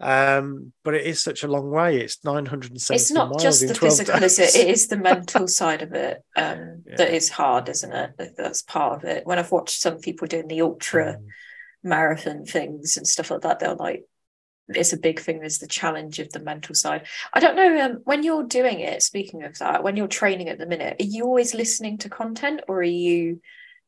um, but it is such a long way. It's 970 It's not just the physical, is it? It is the [laughs] mental side of it um, yeah. that is hard, isn't it? That's part of it. When I've watched some people doing the ultra mm. marathon things and stuff like that, they're like, it's a big thing. There's the challenge of the mental side. I don't know um, when you're doing it. Speaking of that, when you're training at the minute, are you always listening to content, or are you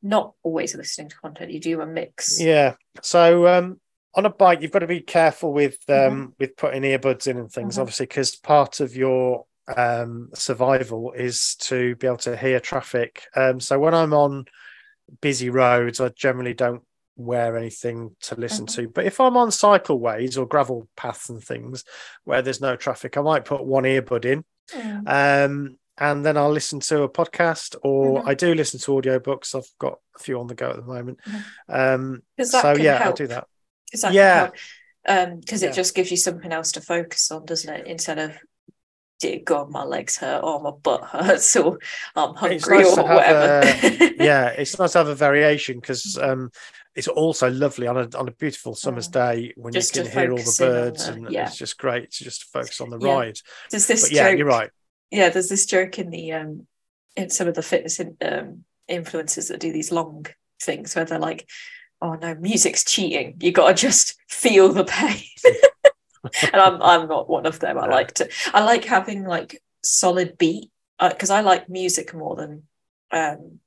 not always listening to content? You do a mix. Yeah. So um, on a bike, you've got to be careful with um, mm-hmm. with putting earbuds in and things, mm-hmm. obviously, because part of your um, survival is to be able to hear traffic. Um, so when I'm on busy roads, I generally don't wear anything to listen mm-hmm. to. But if I'm on cycleways or gravel paths and things where there's no traffic, I might put one earbud in. Mm. Um, and then I'll listen to a podcast or mm-hmm. I do listen to audiobooks. I've got a few on the go at the moment. Mm-hmm. Um, so yeah, help. I'll do that. that yeah. Because um, yeah. it just gives you something else to focus on, doesn't it? Instead of dear God, my legs hurt or my butt hurts [laughs] or I'm hungry nice or whatever. A, [laughs] yeah, it's nice to have a variation because um, it's also lovely on a on a beautiful summer's day when just you can hear all the birds the, and yeah. it's just great to just focus on the yeah. ride. Does this but yeah, you're right yeah there's this joke in the um in some of the fitness in, um, influencers that do these long things where they're like oh no music's cheating you got to just feel the pain [laughs] and I'm, I'm not one of them i like to i like having like solid beat because uh, i like music more than um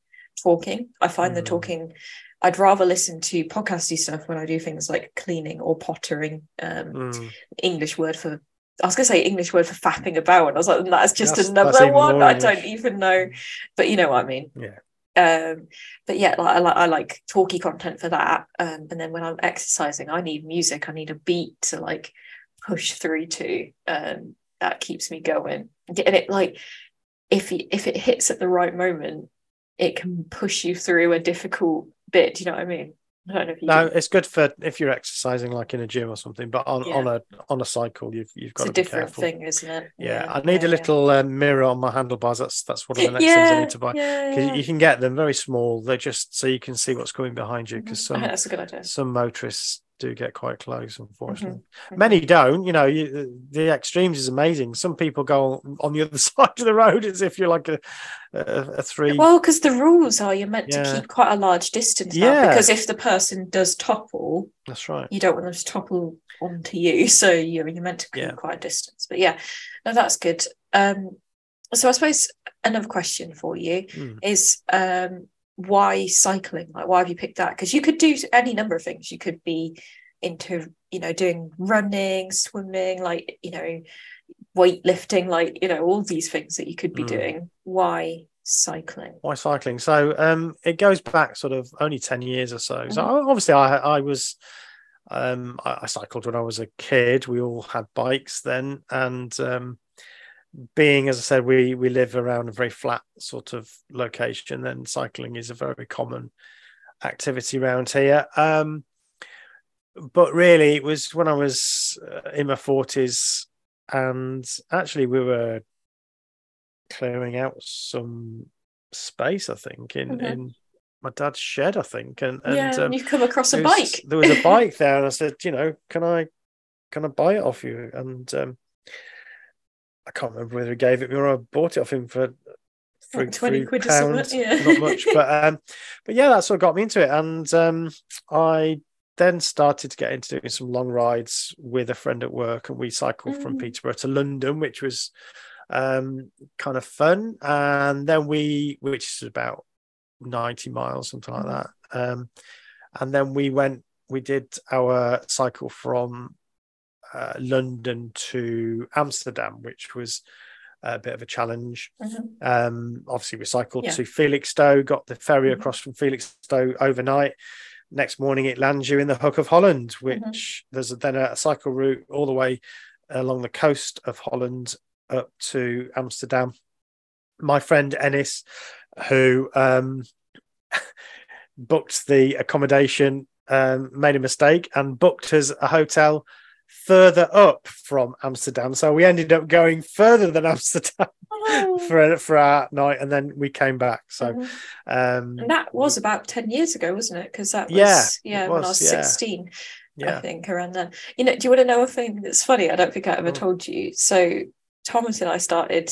talking i find mm. the talking I'd rather listen to podcasty stuff when I do things like cleaning or pottering. Um, mm. English word for I was going to say English word for fapping about, and I was like, that's just that's, another that's one. I don't even know, but you know what I mean. Yeah. Um, but yeah, like, I like I like talky content for that. Um, and then when I'm exercising, I need music. I need a beat to like push through to. Um, that keeps me going. And it like if if it hits at the right moment, it can push you through a difficult bit. Do you know what I mean? No, do. it's good for if you're exercising like in a gym or something. But on, yeah. on a on a cycle, you've you've got it's to a different careful. thing, isn't it? Yeah, yeah. I need yeah, a little uh, mirror on my handlebars. That's that's one of the [laughs] next things I need to buy because you can get them very small. They're just so you can see what's coming behind you. Because mm-hmm. some [laughs] that's a good idea. Some motorists do get quite close, unfortunately. Mm-hmm. Many don't. You know, you, the extremes is amazing. Some people go on the other [laughs] side of the road as if you're like a, a, a three. Well, because the rules are you're meant yeah. to keep quite a large distance. Yeah. Because if the person does topple, that's right. You don't want them to topple onto you, [laughs] so you're you're meant to keep yeah. quite a distance. But yeah, no, that's good. Um, so I suppose another question for you mm. is um why cycling? Like, why have you picked that? Because you could do any number of things. You could be into, you know, doing running, swimming, like, you know, weightlifting, like, you know, all these things that you could be mm. doing. Why cycling? Why cycling? So um, it goes back sort of only 10 years or so. So mm-hmm. obviously, I, I was. Um, I, I, cycled when I was a kid. We all had bikes then, and um, being as I said, we we live around a very flat sort of location, then cycling is a very common activity around here. Um, but really, it was when I was uh, in my forties, and actually we were clearing out some space. I think in mm-hmm. in my dad's shed. I think, and, and yeah, um, you come across a bike. there was a [laughs] bike there, and I said, you know, can I can I buy it off you? And um, I can't remember whether he gave it me or I bought it off him for for twenty quid pounds, yeah. not much, but um, but yeah, that's what got me into it, and um, I then started to get into doing some long rides with a friend at work, and we cycled mm. from Peterborough to London, which was um, kind of fun, and then we, which is about ninety miles, something like mm. that, um, and then we went, we did our cycle from uh, London to Amsterdam, which was a bit of a challenge. Mm-hmm. Um, obviously, we cycled yeah. to Felixstowe, got the ferry mm-hmm. across from Felixstowe overnight. Next morning, it lands you in the Hook of Holland, mm-hmm. which mm-hmm. there's then a, a cycle route all the way along the coast of Holland up to Amsterdam. My friend Ennis, who um, [laughs] booked the accommodation, um, made a mistake and booked us a hotel further up from Amsterdam. So we ended up going further than [laughs] Amsterdam. Oh, for for our night, and then we came back. So, Mhm. um, And that was about 10 years ago, wasn't it? Because that was, Yeah, yeah, it when I was, was yeah. 16, I think, around then. You know, do you want to know a thing that's funny? I don't think I ever Mm. told you. So, Thomas and I started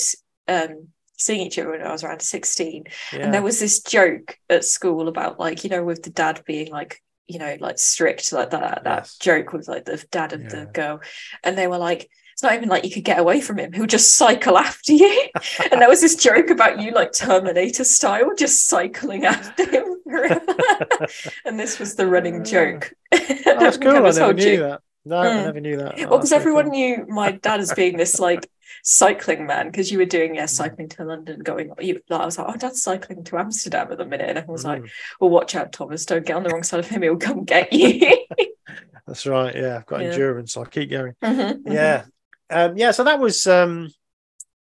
um, seeing each other when I was around 16. And there was this joke at school about, like, you know, with the dad being like, you know, like strict, like that, that Yes. joke with like the dad of the girl. And they were like, it's not even like you could get away from him. He'll just cycle after you. [laughs] and there was this joke about you, like Terminator style, just cycling after him [laughs] and this was the running ah. joke. [laughs] Oh, that's cool. I never knew that. No, I Mm. never knew that. Oh, Well, because very everyone cool. knew my dad as being this like cycling man, because you were doing yeah cycling to London, going. You, like, I was like, oh, dad's cycling to Amsterdam at the minute, and everyone was like, Mm, well, watch out, Thomas, don't get on the wrong side of him; he'll come get you. [laughs] that's right. Yeah, I've got Yeah. endurance. I'll keep going. Mhm, mhm. Yeah, um, yeah. So that was um,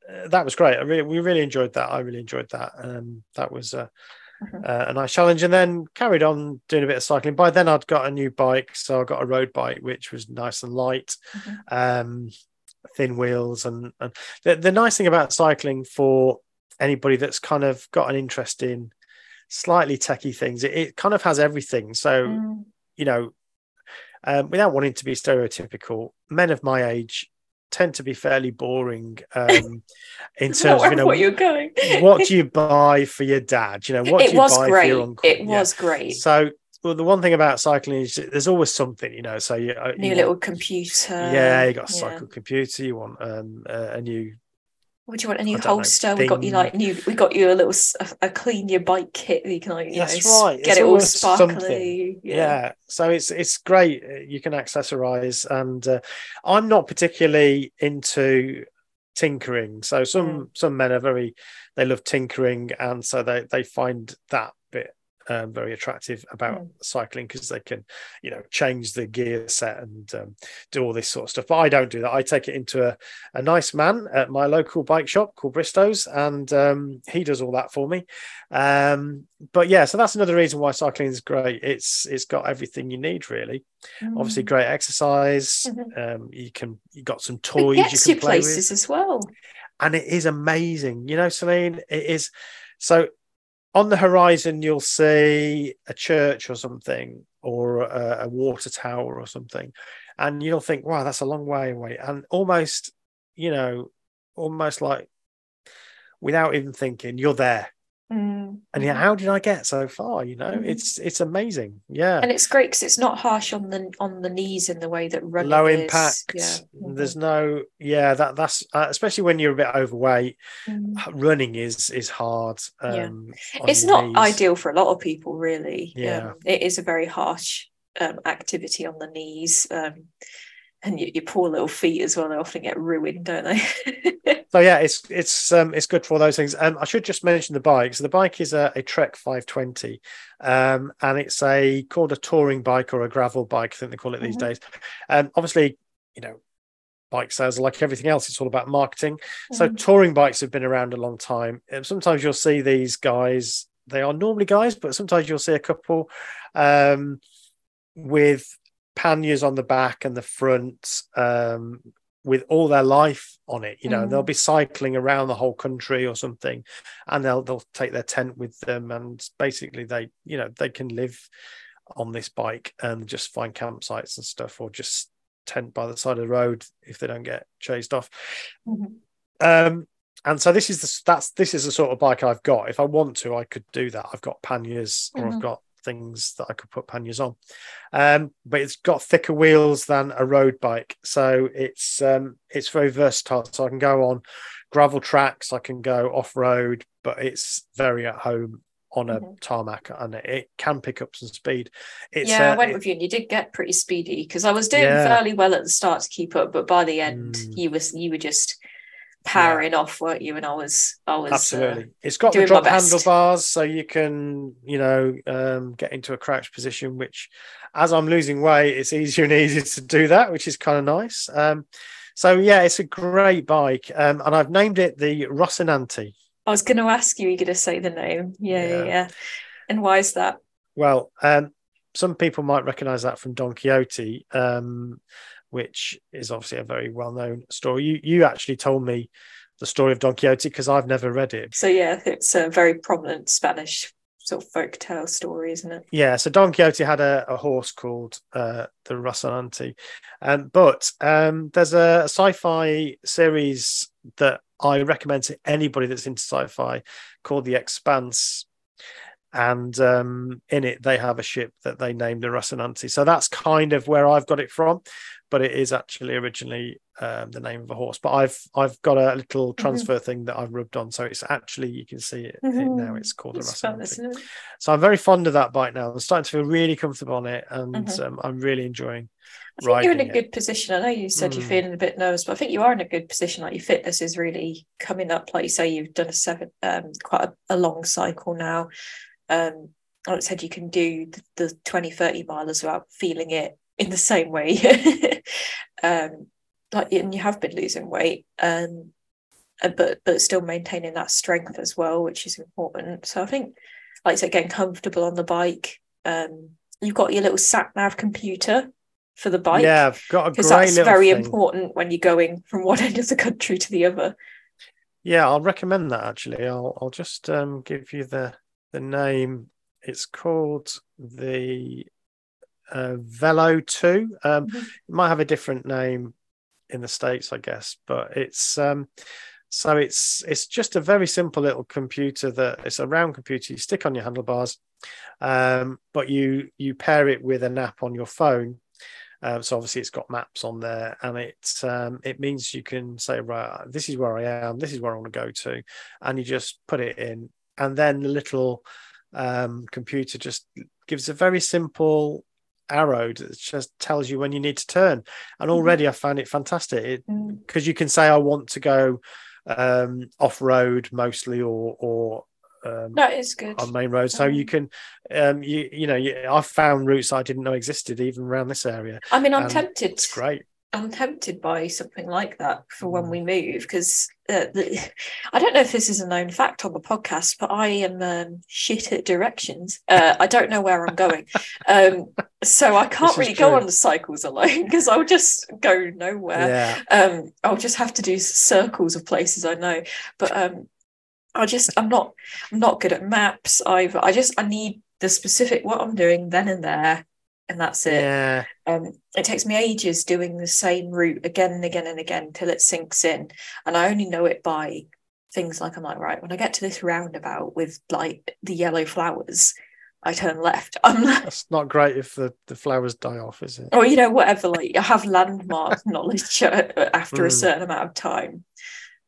uh, that was great. I really, we really enjoyed that. I really enjoyed that. Um, that was uh. Uh, a nice challenge, and then carried on doing a bit of cycling. By then, I'd got a new bike, so I got a road bike, which was nice and light, Mhm. um, thin wheels, and, and the, the nice thing about cycling for anybody that's kind of got an interest in slightly techie things, it, it kind of has everything. So Mm. you know, um, without wanting to be stereotypical, men of my age tend to be fairly boring um, [laughs] in terms of you know you're going. what do you buy for your dad? You know, what it do you was buy great. for your uncle? It Yeah. was great. So, well, the one thing about cycling is there's always something, you know. So you, uh, you New want- little computer. yeah, you got a yeah. cycle computer. You want um, a, a new What do you want? A new don't know, holster? we got you like new. We got you a little a clean your bike kit. that You can like you That's know right, get it's it all sparkly. Yeah. yeah. so it's it's great Uh, you can accessorize and uh, i'm not particularly into tinkering so some Mm. some men are very they love tinkering and so they they find that um, very attractive about Mm. cycling because they can you know change the gear set and um, do all this sort of stuff. But i don't do that. I take it into a, a nice man at my local bike shop called bristow's and um, he does all that for me. Um, but yeah so that's another reason why cycling is great. It's it's got everything you need really. Obviously Mm. great exercise. Mhm. um, you can you got some It toys you gets can you play places with as well. and it is amazing. You know celine it is so on the horizon you'll see a church or something or a, a water tower or something and you'll think wow that's a long way away and almost you know almost like without even thinking you're there and yeah mhm. how did i get so far you know Mhm. it's it's amazing yeah and it's great because it's not harsh on the on the knees in the way that running low is. impact Yeah. Mhm. there's no yeah that that's uh, especially when you're a bit overweight Mm. running is is hard Yeah. um on It's not knees. ideal for a lot of people, really. Yeah. Um, it is a very harsh um, activity on the knees. Um, and your, your poor little feet as well, they often get ruined, don't they? [laughs] so yeah it's it's um it's good for all those things um i should just mention the bike so the bike is a, a trek 520 um and it's a called a touring bike or a gravel bike i think they call it these Mhm. days um obviously you know bike sales are like everything else it's all about marketing so Mhm. touring bikes have been around a long time Um, sometimes you'll see these guys they are normally guys but sometimes you'll see a couple um with panniers on the back and the front um with all their life on it you know Mm. they'll be cycling around the whole country or something and they'll they'll take their tent with them and basically they you know they can live on this bike and just find campsites and stuff or just tent by the side of the road if they don't get chased off Mhm. um and so this is the that's this is the sort of bike I've got. If I want to, I could do that. I've got panniers or I've Mhm. got things that I could put panniers on. Um, but it's got thicker wheels than a road bike, so it's um, it's very versatile. So I can go on gravel tracks, I can go off road, but it's very at home on a Mhm. tarmac, and it, it can pick up some speed. It's yeah, I uh, went it- with you, and you did get pretty speedy because I was doing Yeah. fairly well at the start to keep up, but by the end, Mm. you was you were just powering off, weren't you? And I was, I was uh, Absolutely. it's got the drop handlebars so you can, you know, um, get into a crouch position, which as I'm losing weight, it's easier and easier to do that, which is kind of nice. Um, so yeah, it's a great bike. Um, and I've named it the Rocinante. I was going to ask you, you're going to say the name, yeah, yeah, Yeah. yeah. And why is that? Well, um, some people might recognize that from Don Quixote, um, which is obviously a very well-known story. You you actually told me the story of Don Quixote because I've never read it. So yeah, it's a very prominent Spanish sort of folk tale story, isn't it? Yeah. So Don Quixote had a, a horse called uh, the Rocinante, um, but um, there's a sci-fi series that I recommend to anybody that's into sci-fi called The Expanse. And um, in it, they have a ship that they named the Rocinante. So that's kind of where I've got it from but it is actually originally um, the name of a horse. But I've I've got a little mm-hmm. transfer mm-hmm. thing that I've rubbed on, so it's actually you can see it, mm-hmm. it now. It's called it's a Fun, so I'm very fond of that bike now. I'm starting to feel really comfortable on it, and mm-hmm. um, I'm really enjoying. I think you're in a good position. I know you said mm. you're feeling a bit nervous, but I think you are in a good position. Like your fitness is really coming up. Like you say, you've done a seven, um, quite a, a long cycle now. Um, like I said, you can do the, the 20, 30 miles without feeling it in the same way. [laughs] um, like and you have been losing weight, um, uh, but but still maintaining that strength as well, which is important. So I think, like I said, getting comfortable on the bike. Um, you've got your little sat nav computer for the bike. Yeah, I've got a because that's very thing. important when you're going from one end of the country to the other. Yeah, I'll recommend that actually. I'll I'll just um, give you the the name. It's called the uh, Velo 2. Um, mm-hmm. It might have a different name in the States, I guess, but it's um, so it's it's just a very simple little computer that it's a round computer you stick on your handlebars, um, but you you pair it with an app on your phone. Um, so obviously it's got maps on there, and it um, it means you can say right, this is where I am, this is where I want to go to, and you just put it in, and then the little um, computer just gives a very simple arrow that just tells you when you need to turn. And mm-hmm. already mm-hmm. I found it fantastic because mm. you can say I want to go um, off road mostly or or um, that is good on main roads. So you can, um, you you know, you, I've found routes I didn't know existed even around this area. I mean, I'm tempted. It's great. I'm tempted by something like that for when mm. we move because uh, I don't know if this is a known fact on the podcast, but I am um, shit at directions. Uh, I don't know where I'm going, [laughs] um, so I can't really go on the cycles alone because I'll just go nowhere. Yeah. Um, I'll just have to do circles of places I know, but um, I just I'm not I'm not good at maps either. I just I need the specific what I'm doing then and there and that's it. Yeah. Um, it takes me ages doing the same route again and again and again till it sinks in, and I only know it by things like I'm like right when I get to this roundabout with like the yellow flowers, I turn left. [laughs] I'm like, that's not great if the the flowers die off, is it? Or you know whatever. Like I have landmark [laughs] knowledge after mm. a certain amount of time.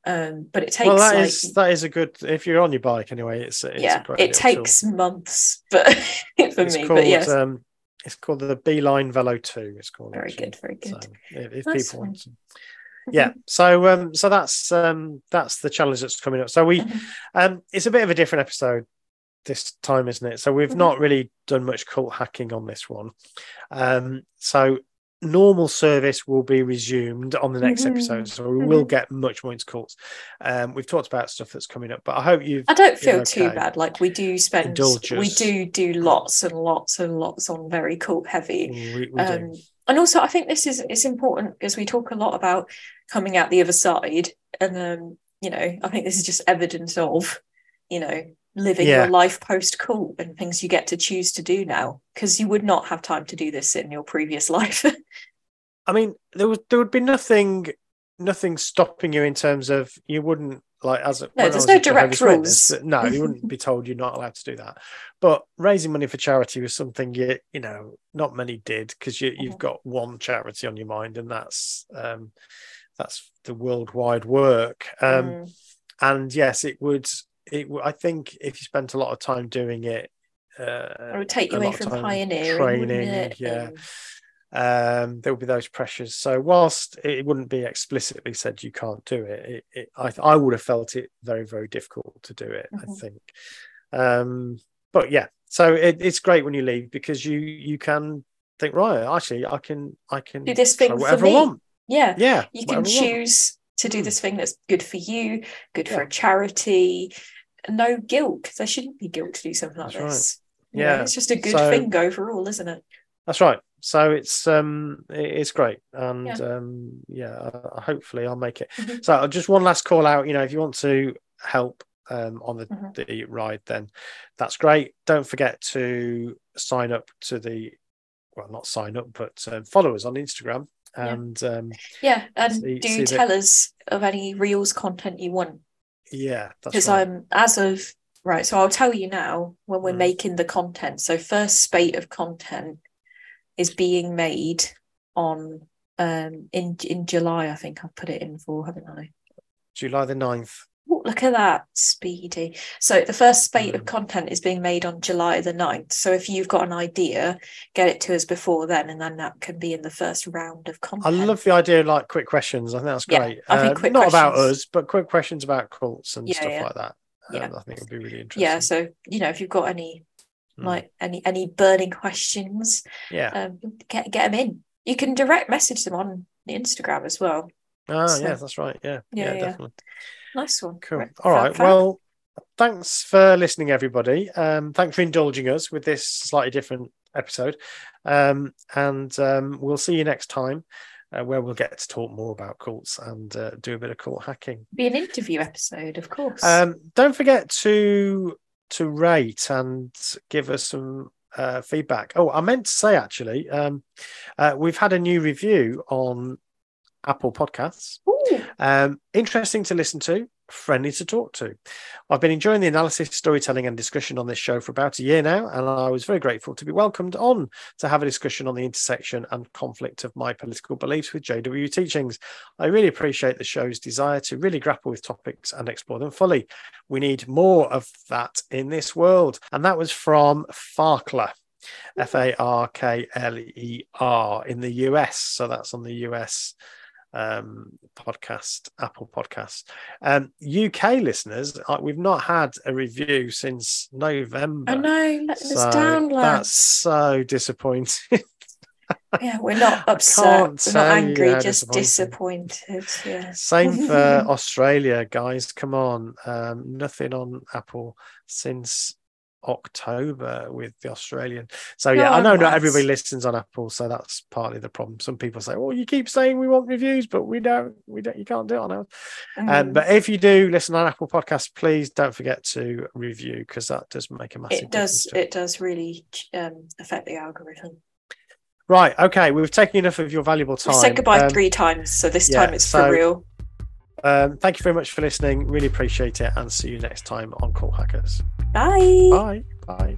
Um, but it takes well, that like, is, that is a good if you're on your bike anyway. It's, it's yeah, it takes tool. months, but [laughs] for it's me, called, but yes. Um, it's called the Beeline Velo Two. It's called very actually. good, very good. So if, if people want. Yeah, so um, so that's um, that's the challenge that's coming up. So we, mm-hmm. um, it's a bit of a different episode this time, isn't it? So we've mm-hmm. not really done much cult hacking on this one. Um, so normal service will be resumed on the next mm-hmm. episode, so we mm-hmm. will get much more into cults. Um, we've talked about stuff that's coming up, but I hope you. I don't feel okay. too bad. Like we do spend, we do do lots and lots and lots on very cult heavy. We, we um, and also, I think this is it's important because we talk a lot about coming out the other side, and um, you know, I think this is just evidence of, you know, living yeah. your life post cult and things you get to choose to do now because you would not have time to do this in your previous [laughs] life i mean there would there would be nothing nothing stopping you in terms of you wouldn't like as a, no there's no direct rules witness, no you wouldn't be told you're not allowed to do that but raising money for charity was something you you know not many did because you, you've mm-hmm. got one charity on your mind and that's um that's the worldwide work um mm. and yes it would it, I think if you spent a lot of time doing it, uh, it would take you away from pioneering, training. Yeah. Um, there would be those pressures. So whilst it wouldn't be explicitly said you can't do it, it, it I, I, would have felt it very, very difficult to do it. Mm-hmm. I think. Um, but yeah, so it, it's great when you leave because you you can think right. Actually, I can I can do this thing whatever for me. I want. Yeah, yeah. You can choose to do hmm. this thing that's good for you, good yeah. for a charity, no guilt. There shouldn't be guilt to do something like that's this. Right. Yeah, it's just a good so, thing overall, isn't it? That's right. So it's um it's great, and Yeah. um yeah, uh, hopefully I'll make it. Mhm. So just one last call out. You know, if you want to help um on the Mhm. the ride, then that's great. Don't forget to sign up to the well, not sign up, but um, follow us on Instagram. Yeah. And um, Yeah, and See- do see the- tell us of any reels content you want yeah, because right. I'm as of right. So I'll tell you now when we're Mm. making the content. So first spate of content is being made on um in in July. I think I've put it in for, haven't I? July the 9th. Oh, look at that, speedy. So the first spate of Mm. content is being made on July the 9th. So if you've got an idea, get it to us before then, and then that can be in the first round of content. I love the idea of like quick questions. I think that's Yeah, great. I think Uh, quick not about us, but quick questions about cults and Yeah, stuff yeah. like that. Yeah. Um, I think it would be really interesting. yeah. So you know, if you've got any Mm. like any any burning questions, yeah. um, get get them in. You can direct message them on the Instagram as well. Ah, so- yeah, that's right. Yeah, yeah, Yeah, yeah. definitely. Nice one. Cool. Right, All right. fab. Well, thanks for listening, everybody. Um, thanks for indulging us with this slightly different episode. Um, and um, we'll see you next time, uh, where we'll get to talk more about cults and uh, do a bit of cult hacking. be an interview episode, of course. Um, don't forget to to rate and give us some uh, feedback. Oh, I meant to say actually, um, uh, we've had a new review on Apple Podcasts. Um, interesting to listen to, friendly to talk to. I've been enjoying the analysis, storytelling, and discussion on this show for about a year now, and I was very grateful to be welcomed on to have a discussion on the intersection and conflict of my political beliefs with JW teachings. I really appreciate the show's desire to really grapple with topics and explore them fully. We need more of that in this world. And that was from Farkler. F A R K L E R in the US. So that's on the US um, podcast, Apple podcast. Um, UK listeners, uh, we've not had a review since November. I know, us So down, that's so disappointing. [laughs] Yeah, we're not upset. We're not angry, how just disappointing. disappointed. Yeah. Same [laughs] for Australia, guys. Come on. Um, nothing on Apple since October with the Australian. So yeah, Go I know not everybody listens on Apple, so that's partly the problem. Some people say, "Well, you keep saying we want reviews, but we don't. We don't. You can't do it on ours." Um, Mm. but if you do listen on Apple Podcasts, please don't forget to review because that does make a massive it does. difference. to It does really um, affect the algorithm. Right. Okay. We've taken enough of your valuable time. We said goodbye Um, three times, so this yeah, time it's so- for real. Um, thank you very much for listening. Really appreciate it, and see you next time on Cult Hackers. Bye. Bye. Bye.